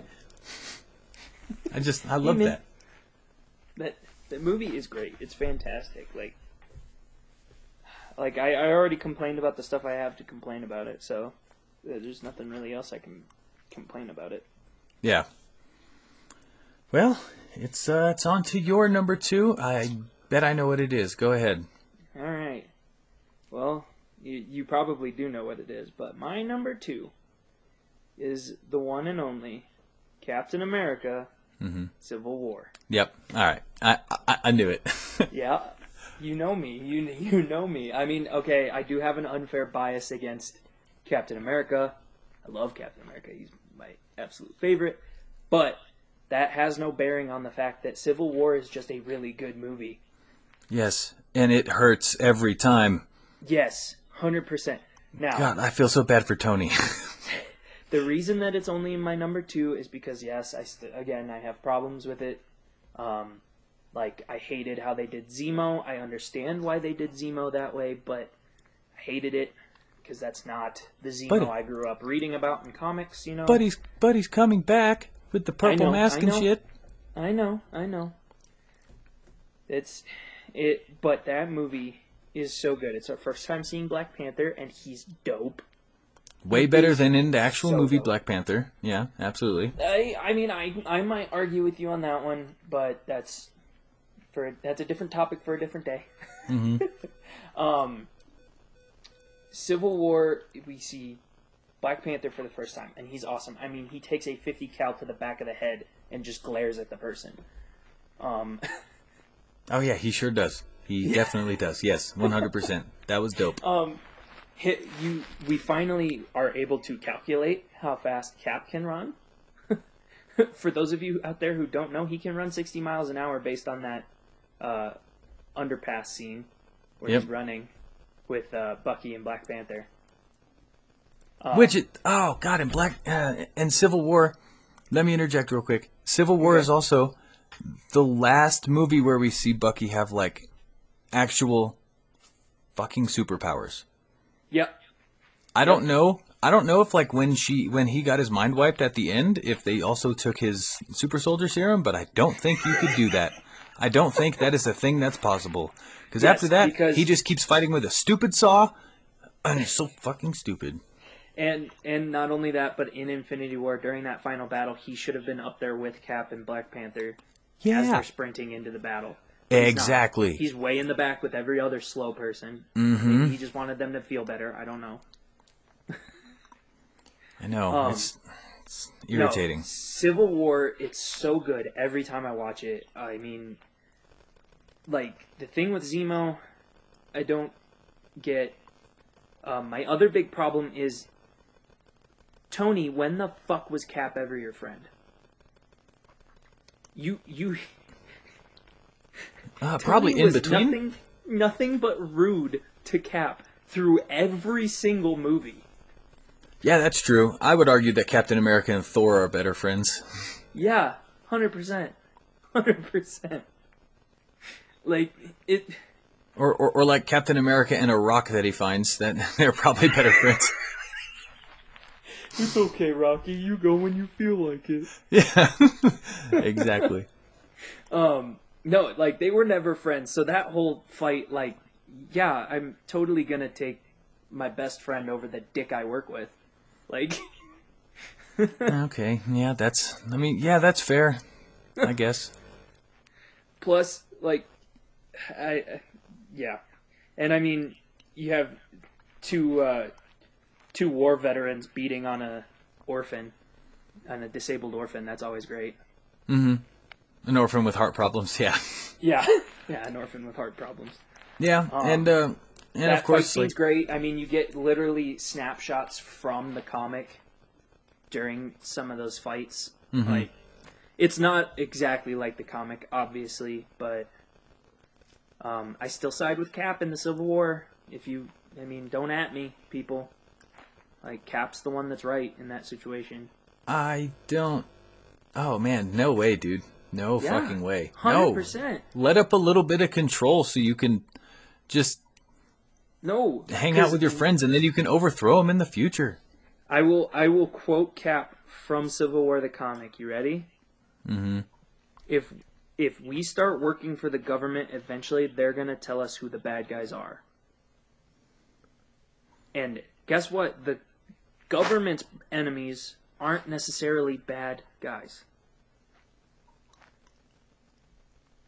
I just I love man. that. That that movie is great. It's fantastic. Like, like I, I already complained about the stuff I have to complain about it. So uh, there's nothing really else I can complain about it. Yeah. Well, it's uh, it's on to your number two. I bet I know what it is. Go ahead. All right. Well, you, you probably do know what it is, but my number two is the one and only Captain America: Mhm. Civil War. Yep. All right. I I, I knew it. Yeah, you know me. You you know me. I mean, okay, I do have an unfair bias against Captain America. I love Captain America. He's my absolute favorite. But that has no bearing on the fact that Civil War is just a really good movie. yes, and it hurts every time. Yes, 100%. Now, God, I feel so bad for Tony. the reason that it's only in my number 2 is because yes, I st- again, I have problems with it. Um like I hated how they did Zemo. I understand why they did Zemo that way, but I hated it because that's not the Zemo But- I grew up reading about in comics. You know, but he's but he's coming back with the purple know, mask and shit. I know, I know. It's it, but that movie is so good. It's our first time seeing Black Panther, and he's dope. Way better than in the actual so movie. Black Panther. Yeah, absolutely. I, I mean, I, I might argue with you on that one, but that's for that's a different topic for a different day. um, Civil War, we see Black Panther for the first time, and he's awesome. I mean, he takes a 50 cal to the back of the head and just glares at the person. Um, Oh yeah, he sure does. He definitely does. Yes, one hundred percent. That was dope. um, hit you. We finally are able to calculate how fast Cap can run. For those of you out there who don't know, he can run 60 miles an hour based on that uh, underpass scene where Yep. he's running with uh, Bucky and Black Panther. Um, Which it, oh god, in Black uh, in Civil War. Let me interject real quick. Civil War Okay. is also the last movie where we see Bucky have like actual fucking superpowers. Yep. I don't know. I don't know if like when she when he got his mind wiped at the end, if they also took his super soldier serum, but I don't think you could do that. I don't think that is a thing that's possible. Because Yes, after that, because- he just keeps fighting with a stupid saw, and it's so fucking stupid. And and not only that, but in Infinity War during that final battle, he should have been up there with Cap and Black Panther as they're sprinting into the battle. Exactly. He's way in the back with every other slow person. Mm-hmm. Maybe he just wanted them to feel better. I don't know. I know. Um, it's, it's No, irritating. Civil War, it's so good every time I watch it. I mean, like the thing with Zemo, I don't get. Um, my other big problem is Tony. When the fuck was Cap ever your friend? You you Uh, probably in between. Nothing, nothing but rude to Cap through every single movie. Yeah, that's true. I would argue that Captain America and Thor are better friends. Yeah, hundred percent, hundred percent. Like it. Or, or, or like Captain America and a rock that he finds, that they're probably better friends. It's okay, Rocky. You go when you feel like it. Yeah, exactly. Um, no, like they were never friends. So that whole fight, like, yeah, I'm totally gonna take my best friend over the dick I work with. Like, Okay, yeah, that's. I mean, yeah, that's fair. I guess. plus, like, I, uh, yeah, and I mean, you have two uh, two war veterans beating on a orphan, on a disabled orphan. That's always great. Mm-hmm. An orphan with heart problems. Yeah. Yeah, yeah, an orphan with heart problems. Yeah, Um, and uh, and that of course, fight like, great. I mean, you get literally snapshots from the comic during some of those fights. Mhm. Like, it's not exactly like the comic, obviously, but um, I still side with Cap in the Civil War. If you, I mean, don't at me, people. Like Cap's the one that's right in that situation. I don't. Oh man, no way, dude. No Yeah, fucking way. Hundred No. Let up a little bit of control so you can just No. hang out with your friends, and then you can overthrow them in the future. I will. I will quote Cap from Civil War the comic. You ready? Mm-hmm. if if we start working for the government eventually they're going to tell us who the bad guys are and guess what the government's enemies aren't necessarily bad guys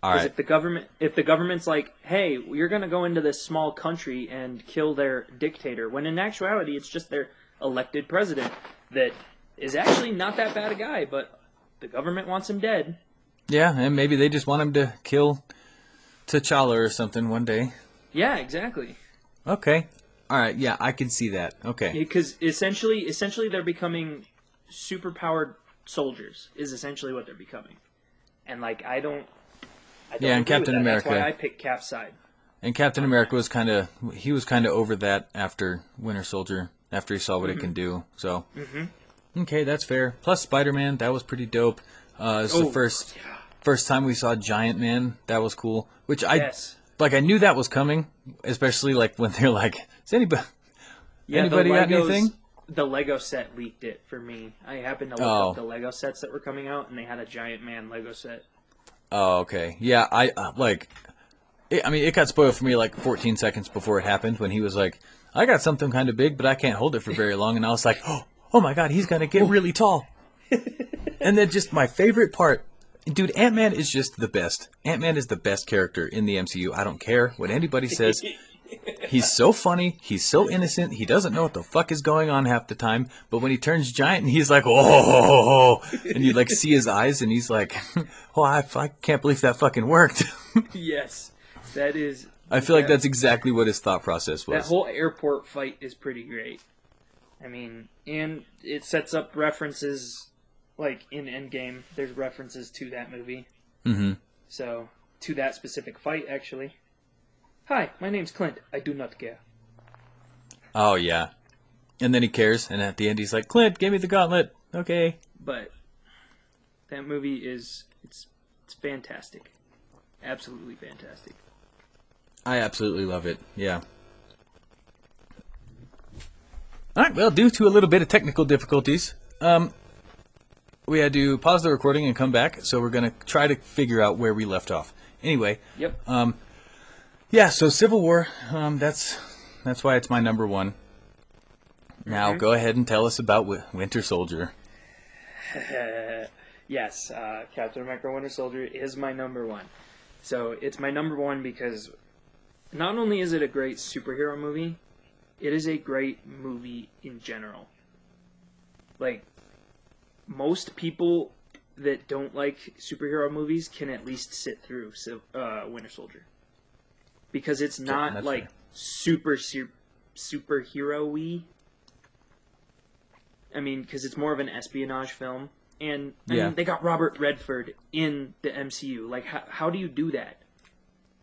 All right. if the government if the government's like hey you're going to go into this small country and kill their dictator when in actuality it's just their elected president that is actually not that bad a guy but the government wants him dead Yeah, and maybe they just want him to kill T'Challa or something one day. yeah exactly Okay. All right. Yeah, I can see that. Okay. because essentially essentially they're becoming superpowered soldiers is essentially what they're becoming and like I don't Yeah, and Captain that. that's why America- i pick cap's side And Captain America was kind of he was kind of over that after Winter Soldier after he saw what it can do. So okay, that's fair. Plus Spider Man, that was pretty dope. Uh, it's the Oh, first first time we saw Giant Man. That was cool. Which I yes like. I knew that was coming, especially like when they're like, "Is anybody yeah, anybody the got anything?" the lego set leaked it for me i happened to look Oh. up the lego sets that were coming out and they had a giant man lego set Oh, okay. Yeah, I uh, like. It, I mean, it got spoiled for me like 14 seconds before it happened when he was like, "I got something kind of big, but I can't hold it for very long," and I was like, "Oh, oh my god, he's gonna get really tall." and then just my favorite part, dude, Ant Man is just the best. Ant Man is the best character in the MCU. I don't care what anybody says. He's so funny. He's so innocent. He doesn't know what the fuck is going on half the time. But when he turns giant, and he's like, "Oh!" and you like see his eyes, and he's like, "Oh, I, I can't believe that fucking worked." yes that is I feel like that's exactly what his thought process was. that whole airport fight is pretty great i mean and it sets up references like in endgame there's references to that movie Mm-hmm. So, to that specific fight, actually. Hi, my name's Clint. I do not care. Oh yeah, and then he cares, and at the end he's like, "Clint, give me the gauntlet." Okay. But that movie is it's it's fantastic, absolutely fantastic. I absolutely love it. Yeah. All right. Well, due to a little bit of technical difficulties, um, we had to pause the recording and come back. So we're gonna try to figure out where we left off. Anyway, Yep. um, yeah. So Civil War. Um, that's that's why it's my number one. Now go ahead and tell us about Winter Soldier. yes, uh, Captain America: Winter Soldier is my number one. So it's my number one because not only is it a great superhero movie, it is a great movie in general. Like most people that don't like superhero movies can at least sit through uh, Winter Soldier because it's not that's like fair. super super superhero-y. I mean, because it's more of an espionage film, and I Yeah. mean, they got Robert Redford in the MCU. Like, how how do you do that?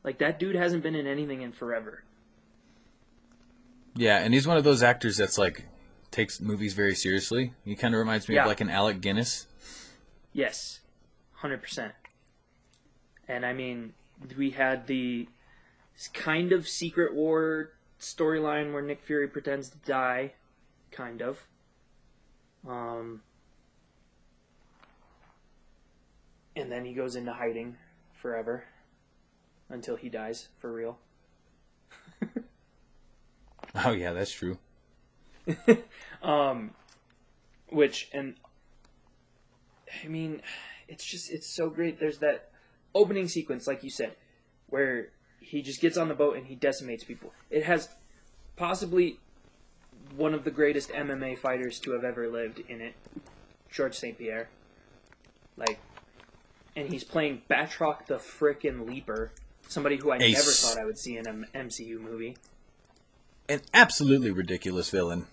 Like that dude hasn't been in anything in forever. Yeah, and he's one of those actors that's like takes movies very seriously. He kind of reminds me Yeah. of like an Alec Guinness. Yes, hundred percent. And I mean, we had the kind of Secret War storyline where Nick Fury pretends to die, kind of. Um, and then he goes into hiding forever until he dies for real. Oh yeah, that's true. Um, which and I mean, it's just it's so great. There's that opening sequence, like you said, where he just gets on the boat and he decimates people. It has possibly one of the greatest MMA fighters to have ever lived in it, George St. Pierre. Like, and he's playing Batroc the frickin' Leaper, somebody who I Ace. never thought I would see in an MCU movie. An absolutely ridiculous villain.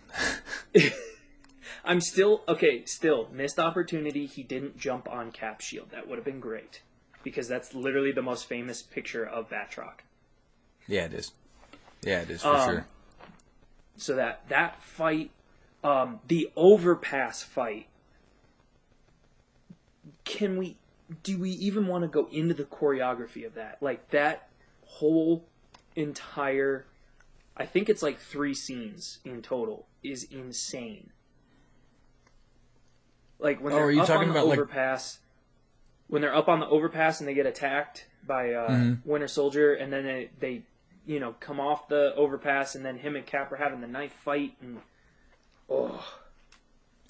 I'm still okay. Still missed opportunity. He didn't jump on Cap Shield. That would have been great because that's literally the most famous picture of Batroc. Yeah, it is. Yeah, it is for Um, sure. So that that fight, um, the overpass fight. Can we? Do we even want to go into the choreography of that? Like that whole entire. I think it's like three scenes in total. Is insane. Like when Oh, they're are you up talking on the overpass, when they're up on the overpass and they get attacked by uh, Mm-hmm. Winter Soldier, and then they, they, you know, come off the overpass, and then him and Cap are having the knife fight, and oh,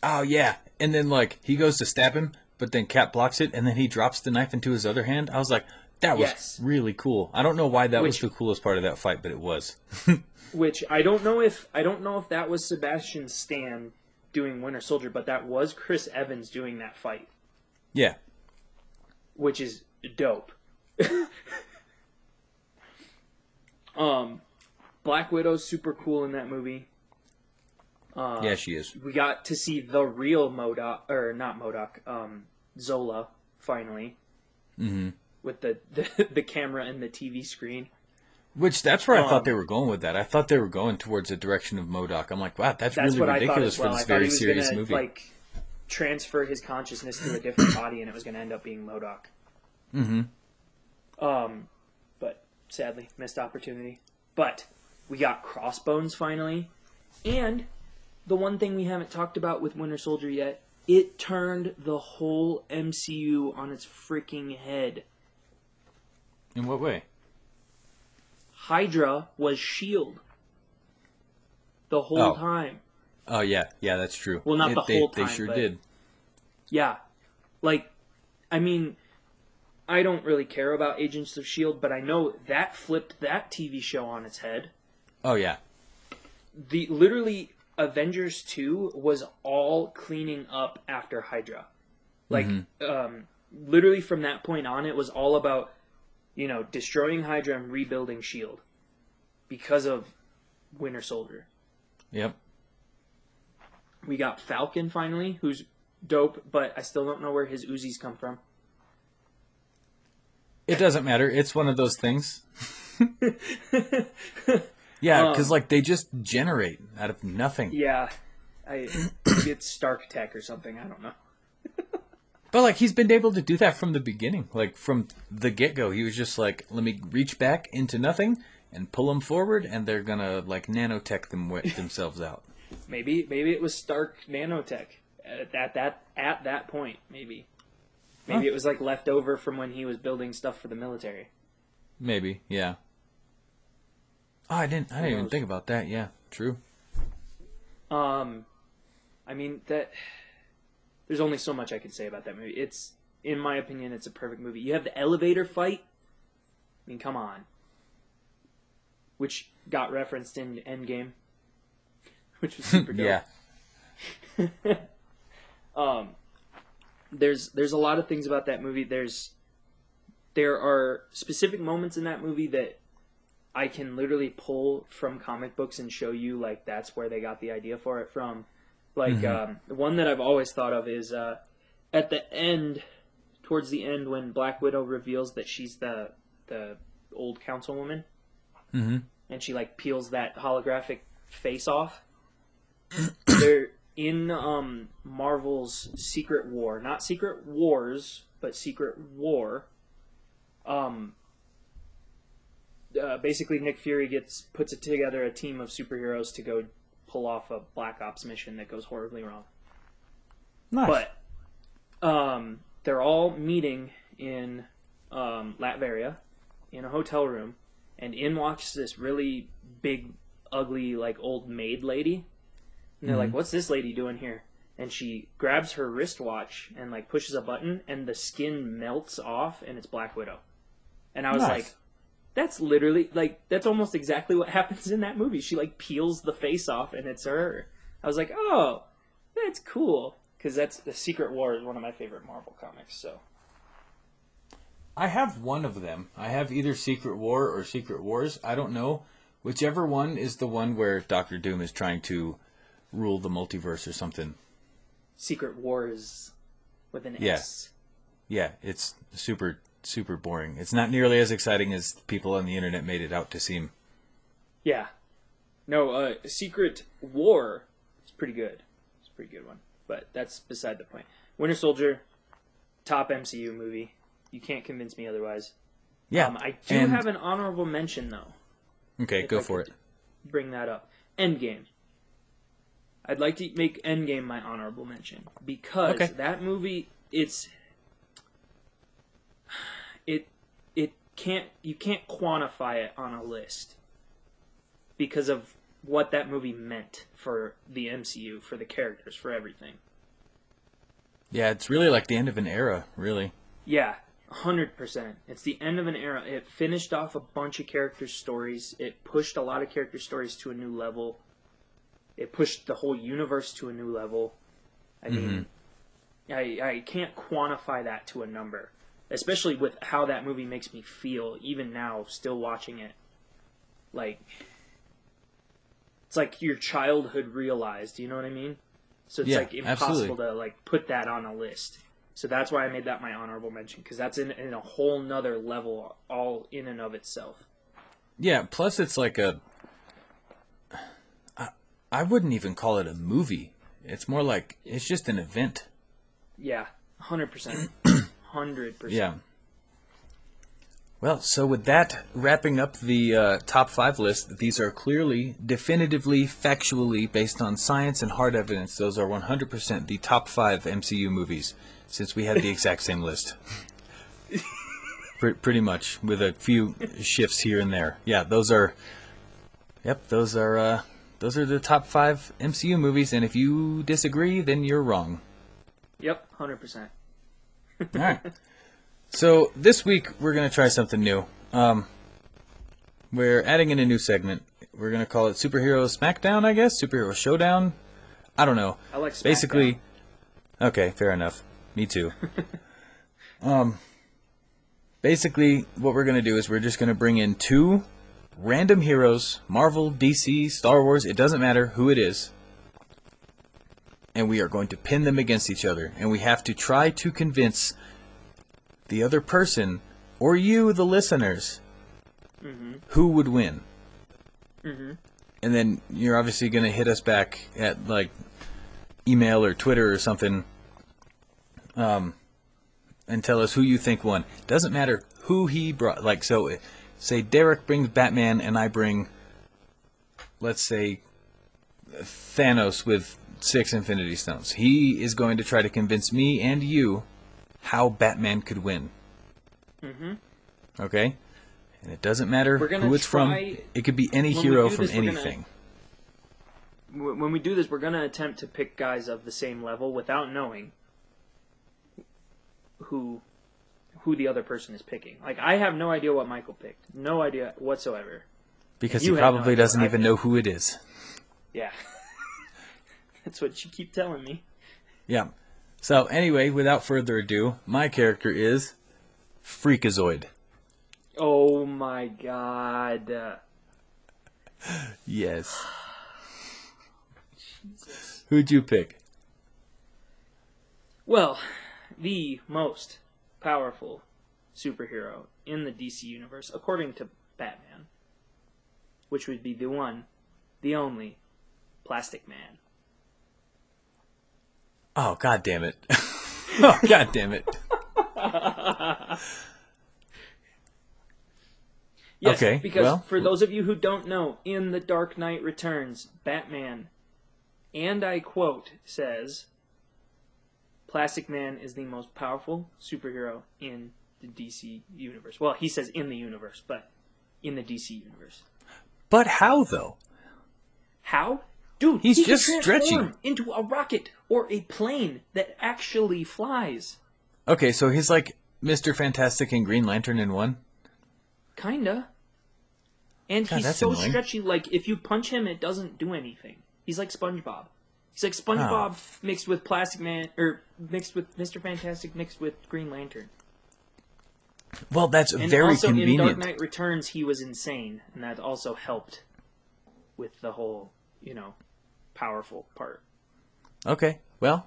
Oh yeah, and then like he goes to stab him, but then Cap blocks it, and then he drops the knife into his other hand. I was like, that was Yes. really cool. I don't know why that Which- was the coolest part of that fight, but it was. which I don't know if I don't know if that was Sebastian Stan doing Winter Soldier, but that was Chris Evans doing that fight, yeah, which is dope. um, Black Widow's super cool in that movie. Uh, yeah, she is. we got to see the real MODOK, or not MODOK, um, Zola finally hmm with the, the the camera and the TV screen. Which that's where I Um, thought they were going with that. I thought they were going towards the direction of MODOK. I'm like, wow, that's, That's really I ridiculous well. for I this very serious gonna movie. like transfer his consciousness to a different body, and it was going to end up being MODOK. hmm Um, but sadly, missed opportunity. But we got Crossbones finally, and the one thing we haven't talked about with Winter Soldier yet, it turned the whole MCU on its freaking head. In what way? Hydra was Shield the whole Oh. time. Oh yeah, yeah, that's true. Well, not the they, whole They time, sure but- did. Yeah. Like, I mean, I don't really care about Agents of S.H.I.E.L.D., but I know that flipped that TV show on its head. Oh yeah, The literally Avengers 2 was all cleaning up after Hydra. Like, um, literally from that point on, it was all about, you know, destroying Hydra and rebuilding S.H.I.E.L.D. because of Winter Soldier. yep. We got Falcon finally, who's dope, but I still don't know where his Uzis come from. It doesn't matter. It's one of those things. Yeah, because Um, like they just generate out of nothing. Yeah, I it's Stark Tech or something. I don't know. But like he's been able to do that from the beginning, like from the get go. He was just like, let me reach back into nothing and pull them forward, and they're gonna like nanotech them themselves out. Maybe maybe it was Stark Nanotech at that that at that point. Maybe maybe Huh. it was like left over from when he was building stuff for the military. Maybe, yeah. Oh, I didn't. I didn't even think about that. Yeah, true. Um, I mean that. There's only so much I can say about that movie. It's, in my opinion, it's a perfect movie. You have the elevator fight I mean, come on. Which got referenced in Endgame, which was super dope. yeah. um, there's there's a lot of things about that movie. There's there are specific moments in that movie that I can literally pull from comic books and show you like that's where they got the idea for it from. Like um, the one that I've always thought of is uh, at the end, towards the end when Black Widow reveals that she's the the old councilwoman, Mm-hmm. and she like peels that holographic face off. They're in um, Marvel's Secret War, not Secret Wars, but Secret War. Um, uh, basically, Nick Fury gets puts it together a team of superheroes to go pull off a Black Ops mission that goes horribly wrong. Nice. But um, they're all meeting in um, Latveria in a hotel room, and in walks this really big, ugly, like old maid lady. And they're like, mm-hmm. "What's this lady doing here?" And she grabs her wristwatch and like pushes a button, and the skin melts off, and it's Black Widow. And I was Nice. like, "That's literally like that's almost exactly what happens in that movie." She like peels the face off, and it's her. I was like, "Oh, that's cool." Because that's the Secret War is one of my favorite Marvel comics. So I have one of them. I have either Secret War or Secret Wars. I don't know. Whichever one is the one where Doctor Doom is trying to rule the multiverse or something. Secret Wars with an Yeah. S. Yeah, it's super super boring. It's not nearly as exciting as people on the internet made it out to seem. Yeah. No, uh, Secret War is pretty good. It's a pretty good one, but that's beside the point. Winter Soldier, top MCU movie. You can't convince me otherwise. Yeah. Um, I do and- have an honorable mention though. Okay, go I for it. Bring that up. Endgame. I'd like to make Endgame my honorable mention because Okay. that movie it's it it can't you can't quantify it on a list because of what that movie meant for the MCU, for the characters, for everything. Yeah, it's really like the end of an era, really. Yeah, hundred percent. It's the end of an era. It finished off a bunch of character stories. It pushed a lot of character stories to a new level. It pushed the whole universe to a new level. I mean, mm-hmm. I I can't quantify that to a number, especially with how that movie makes me feel. Even now, still watching it, like it's like your childhood realized. You know what I mean? So it's Yeah, like impossible absolutely. to like put that on a list. So that's why I made that my honorable mention because that's in, in a whole nother level, all in and of itself. Yeah, plus it's like a. I, wouldn't even call it a movie. It's more like it's just an event. Yeah, hundred percent, hundred percent. Yeah. Well, so with that wrapping up the uh, top five list, these are clearly, definitively, factually based on science and hard evidence. Those are 100% the top five MCU movies, since we had the exact same list. Pre- pretty much, with a few shifts here and there. Yeah, those are. Yep, those are. Uh, those are the top five MCU movies, and if you disagree, then you're wrong. Yep, hundred percent. All right. So this week we're gonna try something new. Um, we're adding in a new segment. We're gonna call it Superhero Smackdown, I guess. Superhero Showdown. I don't know. I like Smackdown. Basically, okay, fair enough. Me too. um, basically, what we're gonna do is we're just gonna bring in two random heroes, Marvel, DC, Star Wars. It doesn't matter who it is. And we are going to pin them against each other, and we have to try to convince the other person or you, the listeners, who would win. Mm-hmm. And then you're obviously going to hit us back at like email or Twitter or something, um, and tell us who you think won. Doesn't matter who he brought. Like so, say Derek brings Batman and I bring, let's say, Thanos with six Infinity Stones. He is going to try to convince me and you how Batman could win. Mm-hmm. Okay? And it doesn't matter who it's from. It could be any when hero from this, we're gonna- anything. When we do this, we're gonna attempt to pick guys of the same level without knowing who who the other person is picking. Like I have no idea what Michael picked. No idea whatsoever. Because You he have no probably doesn't even know who it is. Yeah. That's what you keep telling me. Yeah. So anyway, without further ado, my character is Freakazoid. Oh my god. Yes. Who'd you pick? Well, the most powerful superhero in the DC universe, according to Batman, which would be the one, the only, Plastic Man. Oh god damn it. oh god damn it. Yes, Okay, because well- for those of you who don't know, in The Dark Knight Returns, Batman, and I quote, says, Plastic Man is the most powerful superhero in the DC universe. Well, he says in the universe, but in the DC universe. But how though? How? Dude, He's he just stretching. into a rocket or a plane that actually flies. Okay, so he's like Mr. Fantastic and Green Lantern in one. Kinda. And God, he's so annoying. stretchy, like, if you punch him, it doesn't do anything. He's like SpongeBob. He's like SpongeBob Oh. mixed with Plastic Man, or mixed with Mr. Fantastic, mixed with Green Lantern. Well, that's And very also in Dark. Knight Returns, he was insane, and that also helped with the whole, you know, powerful part. Okay, well,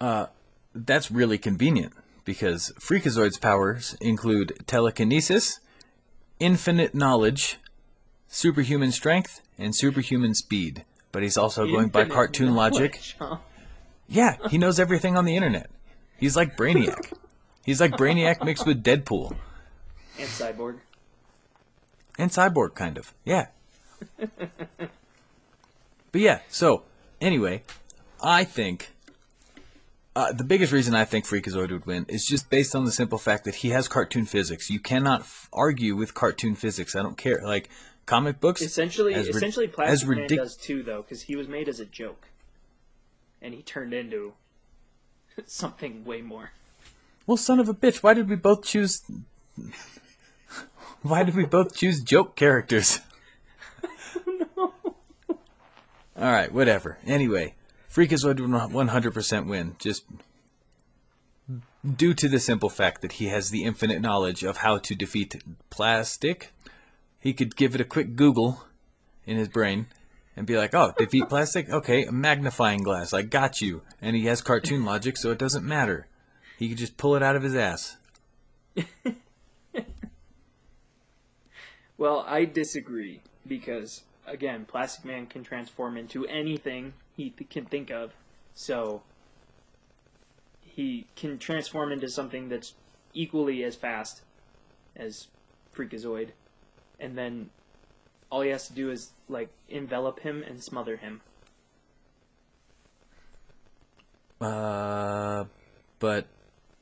uh, that's really convenient because Freakazoid's powers include telekinesis, infinite knowledge, superhuman strength, and superhuman speed. But he's also going by cartoon logic. Yeah, he knows everything on the internet. He's like Brainiac. He's like Brainiac mixed with Deadpool And Cyborg. and Cyborg, kind of. Yeah. but yeah, so anyway, I think uh, the biggest reason I think Freakazoid would win is just based on the simple fact that he has cartoon physics. You cannot f- argue with cartoon physics. I don't care. Like comic books, Essentially, as essentially, as Plastic Man ridic- does too, though, because he was made as a joke, and he turned into something way more. Well, son of a bitch, why did we both choose? Why did we both choose joke characters? no. All right, whatever. Anyway, Freakazoid would 100% win, just due to the simple fact that he has the infinite knowledge of how to defeat plastic. He could give it a quick Google in his brain and be like, "Oh, defeat plastic? Okay, a magnifying glass. I got you." And he has cartoon logic, so it doesn't matter. He could just pull it out of his ass. Well, I disagree because again, Plastic Man can transform into anything he th- can think of. So he can transform into something that's equally as fast as Freakazoid, and then all he has to do is like envelop him and smother him. Uh, but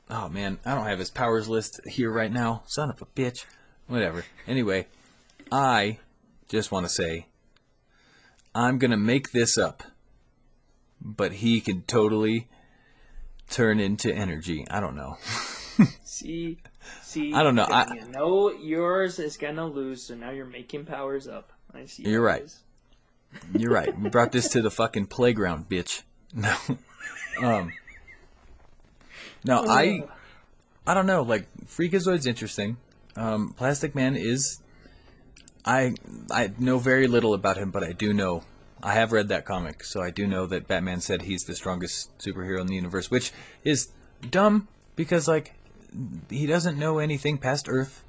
oh man, I don't have his powers list here right now. Son of a bitch. Whatever. Anyway, I just want to say I'm gonna make this up, but he can totally turn into energy. I don't know. See, see. I don't know, I- You know yours is gonna lose, so now you're making powers up. I see. You're right. You're right. We brought this to the fucking playground, bitch. No. Um. No, I. I don't know. Like Freakazoid's interesting. Um, Plastic Man is. I I know very little about him, but I do know. I have read that comic, so I do know that Batman said he's the strongest superhero in the universe, which is dumb because like he doesn't know anything past Earth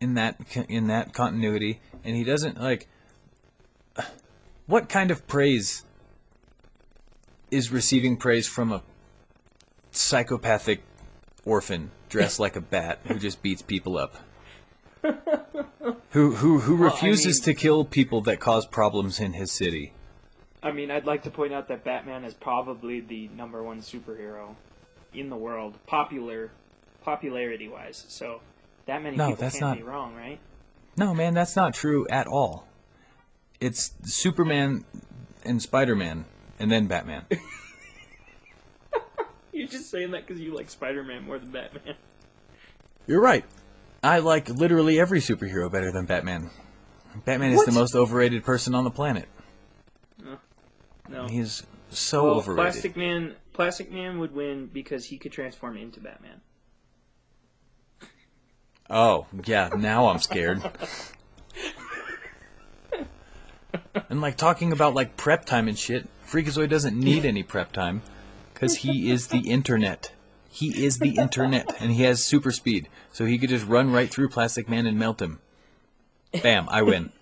in that in that continuity, and he doesn't like what kind of praise is receiving praise from a psychopathic orphan dressed like a bat who just beats people up? who who who Well, I refuses mean- to kill people that cause problems in his city? I mean, I'd like to point out that Batman is probably the number one superhero in the world, popular, popularity wise. So that many No, people that's can't not- be wrong, right? No, man, that's not true at all. It's Superman and Spider-Man and then Batman. You're just saying that because you like Spider-Man more than Batman. You're right. I like literally every superhero better than Batman. Batman is the most overrated person on the planet. No. He's so Well, overrated. Plastic Man Plastic Man would win because he could transform into Batman. Oh, yeah, now I'm scared. and like talking about like prep time and shit, Freakazoid doesn't need any prep time cuz he is the internet. He is the internet and he has super speed. So he could just run right through Plastic Man and melt him. Bam, I win.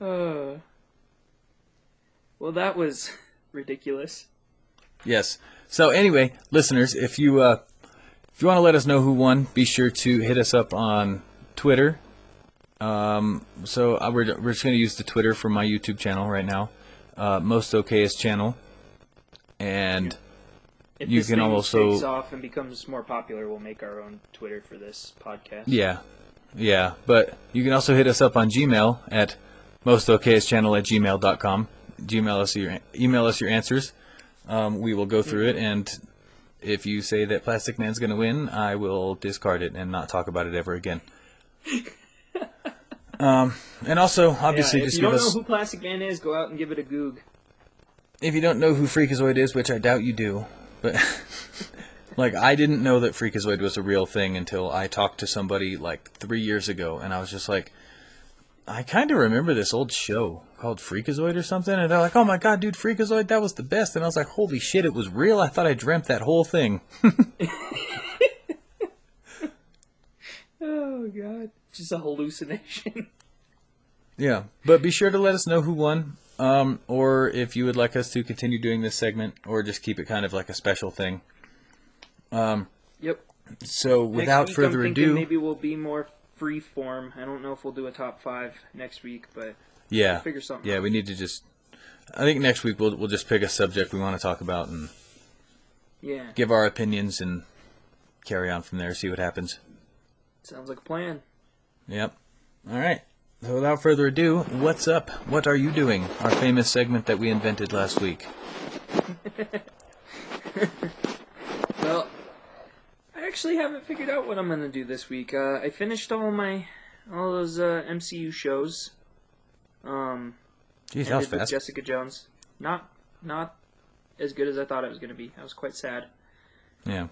Uh, well, that was ridiculous. Yes. So anyway, listeners, if you uh, if you want to let us know who won, be sure to hit us up on Twitter. Um, so uh, we're we're just gonna use the Twitter for my YouTube channel right now, uh, most okayest channel, and If You this can also- takes off and becomes more popular, we'll make our own Twitter for this podcast. yeah, yeah. But you can also hit us up on Gmail at most okayest channel at gmail.com. Gmail us your email us your answers. Um, we will go through it, and if you say that Plastic Man's gonna win, I will discard it and not talk about it ever again. um, and also, obviously, Yeah, if just you don't us know who Plastic Man is, go out and give it a goog. if you don't know who Freakazoid is, which I doubt you do, but like I didn't know that Freakazoid was a real thing until I talked to somebody like three years ago, and I was just like, I kind of remember this old show called Freakazoid or something, and they're like, "Oh my god, dude, Freakazoid, that was the best," and I was like, "Holy shit, it was real! I thought I dreamt that whole thing." Oh god, just a hallucination. Yeah, but be sure to let us know who won, um, or if you would like us to continue doing this segment, or just keep it kind of like a special thing. yep. So, without further ado, maybe we'll be more free form. I don't know if we'll do a top five next week, but yeah, figure something. Yeah, out. we need to just. I think next week we'll we'll just pick a subject we want to talk about and yeah, give our opinions and carry on from there. See what happens. sounds like a plan. Yep. All right. So without further ado, what's up? What are you doing? Our famous segment that we invented last week. Well, I actually haven't figured out what I'm gonna do this week. Uh, I finished all my all those uh, MCU shows. Um, Jeez, that was fast. Jessica Jones. Not not as good as I thought it was gonna be. I was quite sad. Yeah.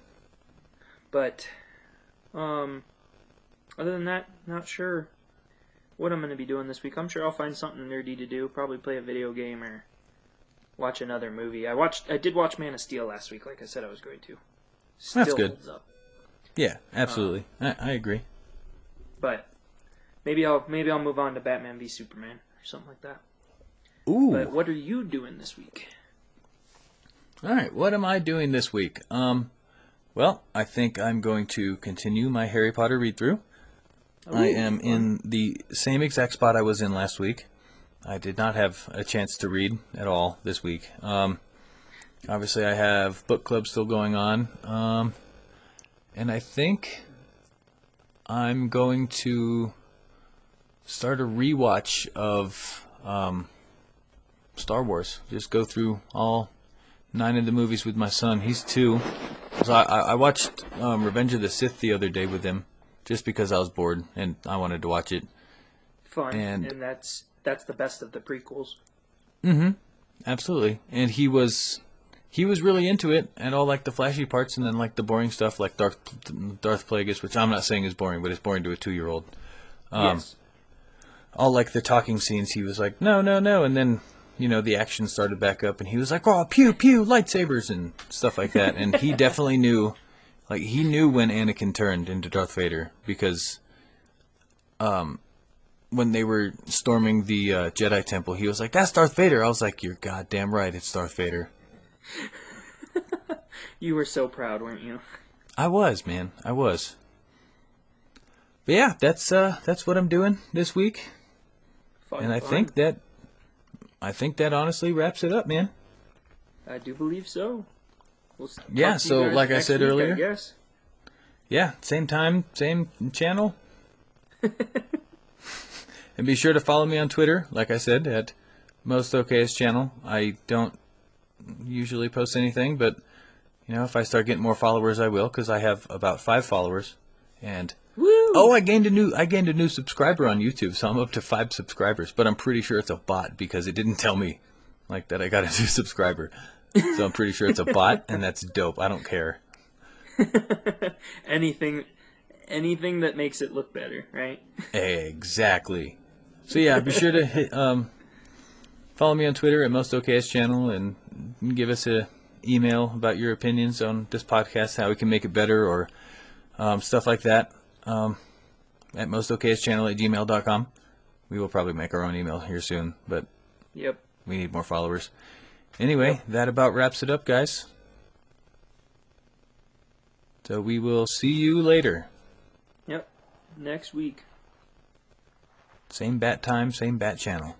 But um, other than that, not sure what I'm going to be doing this week. I'm sure I'll find something nerdy to do. Probably play a video game or watch another movie. I watched. I did watch Man of Steel last week, like I said I was going to. Still That's good. Yeah. Absolutely. I, I agree. But maybe I'll maybe I'll move on to Batman v Superman something like that. Ooh. But what are you doing this week? All right, what am I doing this week? Um, well, I think I'm going to continue my Harry Potter read through. I am in the same exact spot I was in last week. I did not have a chance to read at all this week. Um, obviously, I have book club still going on, um, and I think I'm going to start a rewatch of um, Star Wars. Just go through all nine of the movies with my son. He's two. So I, I watched um, Revenge of the Sith the other day with him, just because I was bored and I wanted to watch it. Fun, And- and that's that's the best of the prequels. Mhm absolutely, and he was he was really into it, and all like the flashy parts, and then like the boring stuff, like Darth Darth Plagueis, which I'm not saying is boring, but it's boring to a two year old. Um, yes. All like the talking scenes, he was like, no, no, no, and then you know the action started back up, and he was like, oh, pew pew, lightsabers and stuff like that, and he definitely knew, like he knew when Anakin turned into Darth Vader because, um, when they were storming the uh, Jedi Temple, he was like, that's Darth Vader. I was like, you're goddamn right, it's Darth Vader. You were so proud, weren't you? I was, man, I was. But yeah, that's uh, that's what I'm doing this week. Fun, And I fun. think that I think that honestly wraps it up, man. I do believe so. We'll Yeah, talk to you so like I said week, earlier- yes. Yeah, same time, same channel. and be sure to follow me on Twitter, like I said, at most okayest channel. I don't usually post anything, but You know, if I start getting more followers, I will, because I have about five followers. And Woo! oh, I gained a new I gained a new subscriber on YouTube, so I'm up to five subscribers. But I'm pretty sure it's a bot because it didn't tell me like that I got a new subscriber. So I'm pretty sure it's a bot, and that's dope. I don't care. anything, anything that makes it look better, right? Exactly. So yeah, be sure to hit, um, follow me on Twitter at most okayest channel and give us a email about your opinions on this podcast, how we can make it better, or um, stuff like that. Um, at channel at gmail.com. We will probably make our own email here soon, but Yep. we need more followers. Anyway, that about wraps it up, guys. So we will see you later. Yep. Next week. Same bat time, same bat channel.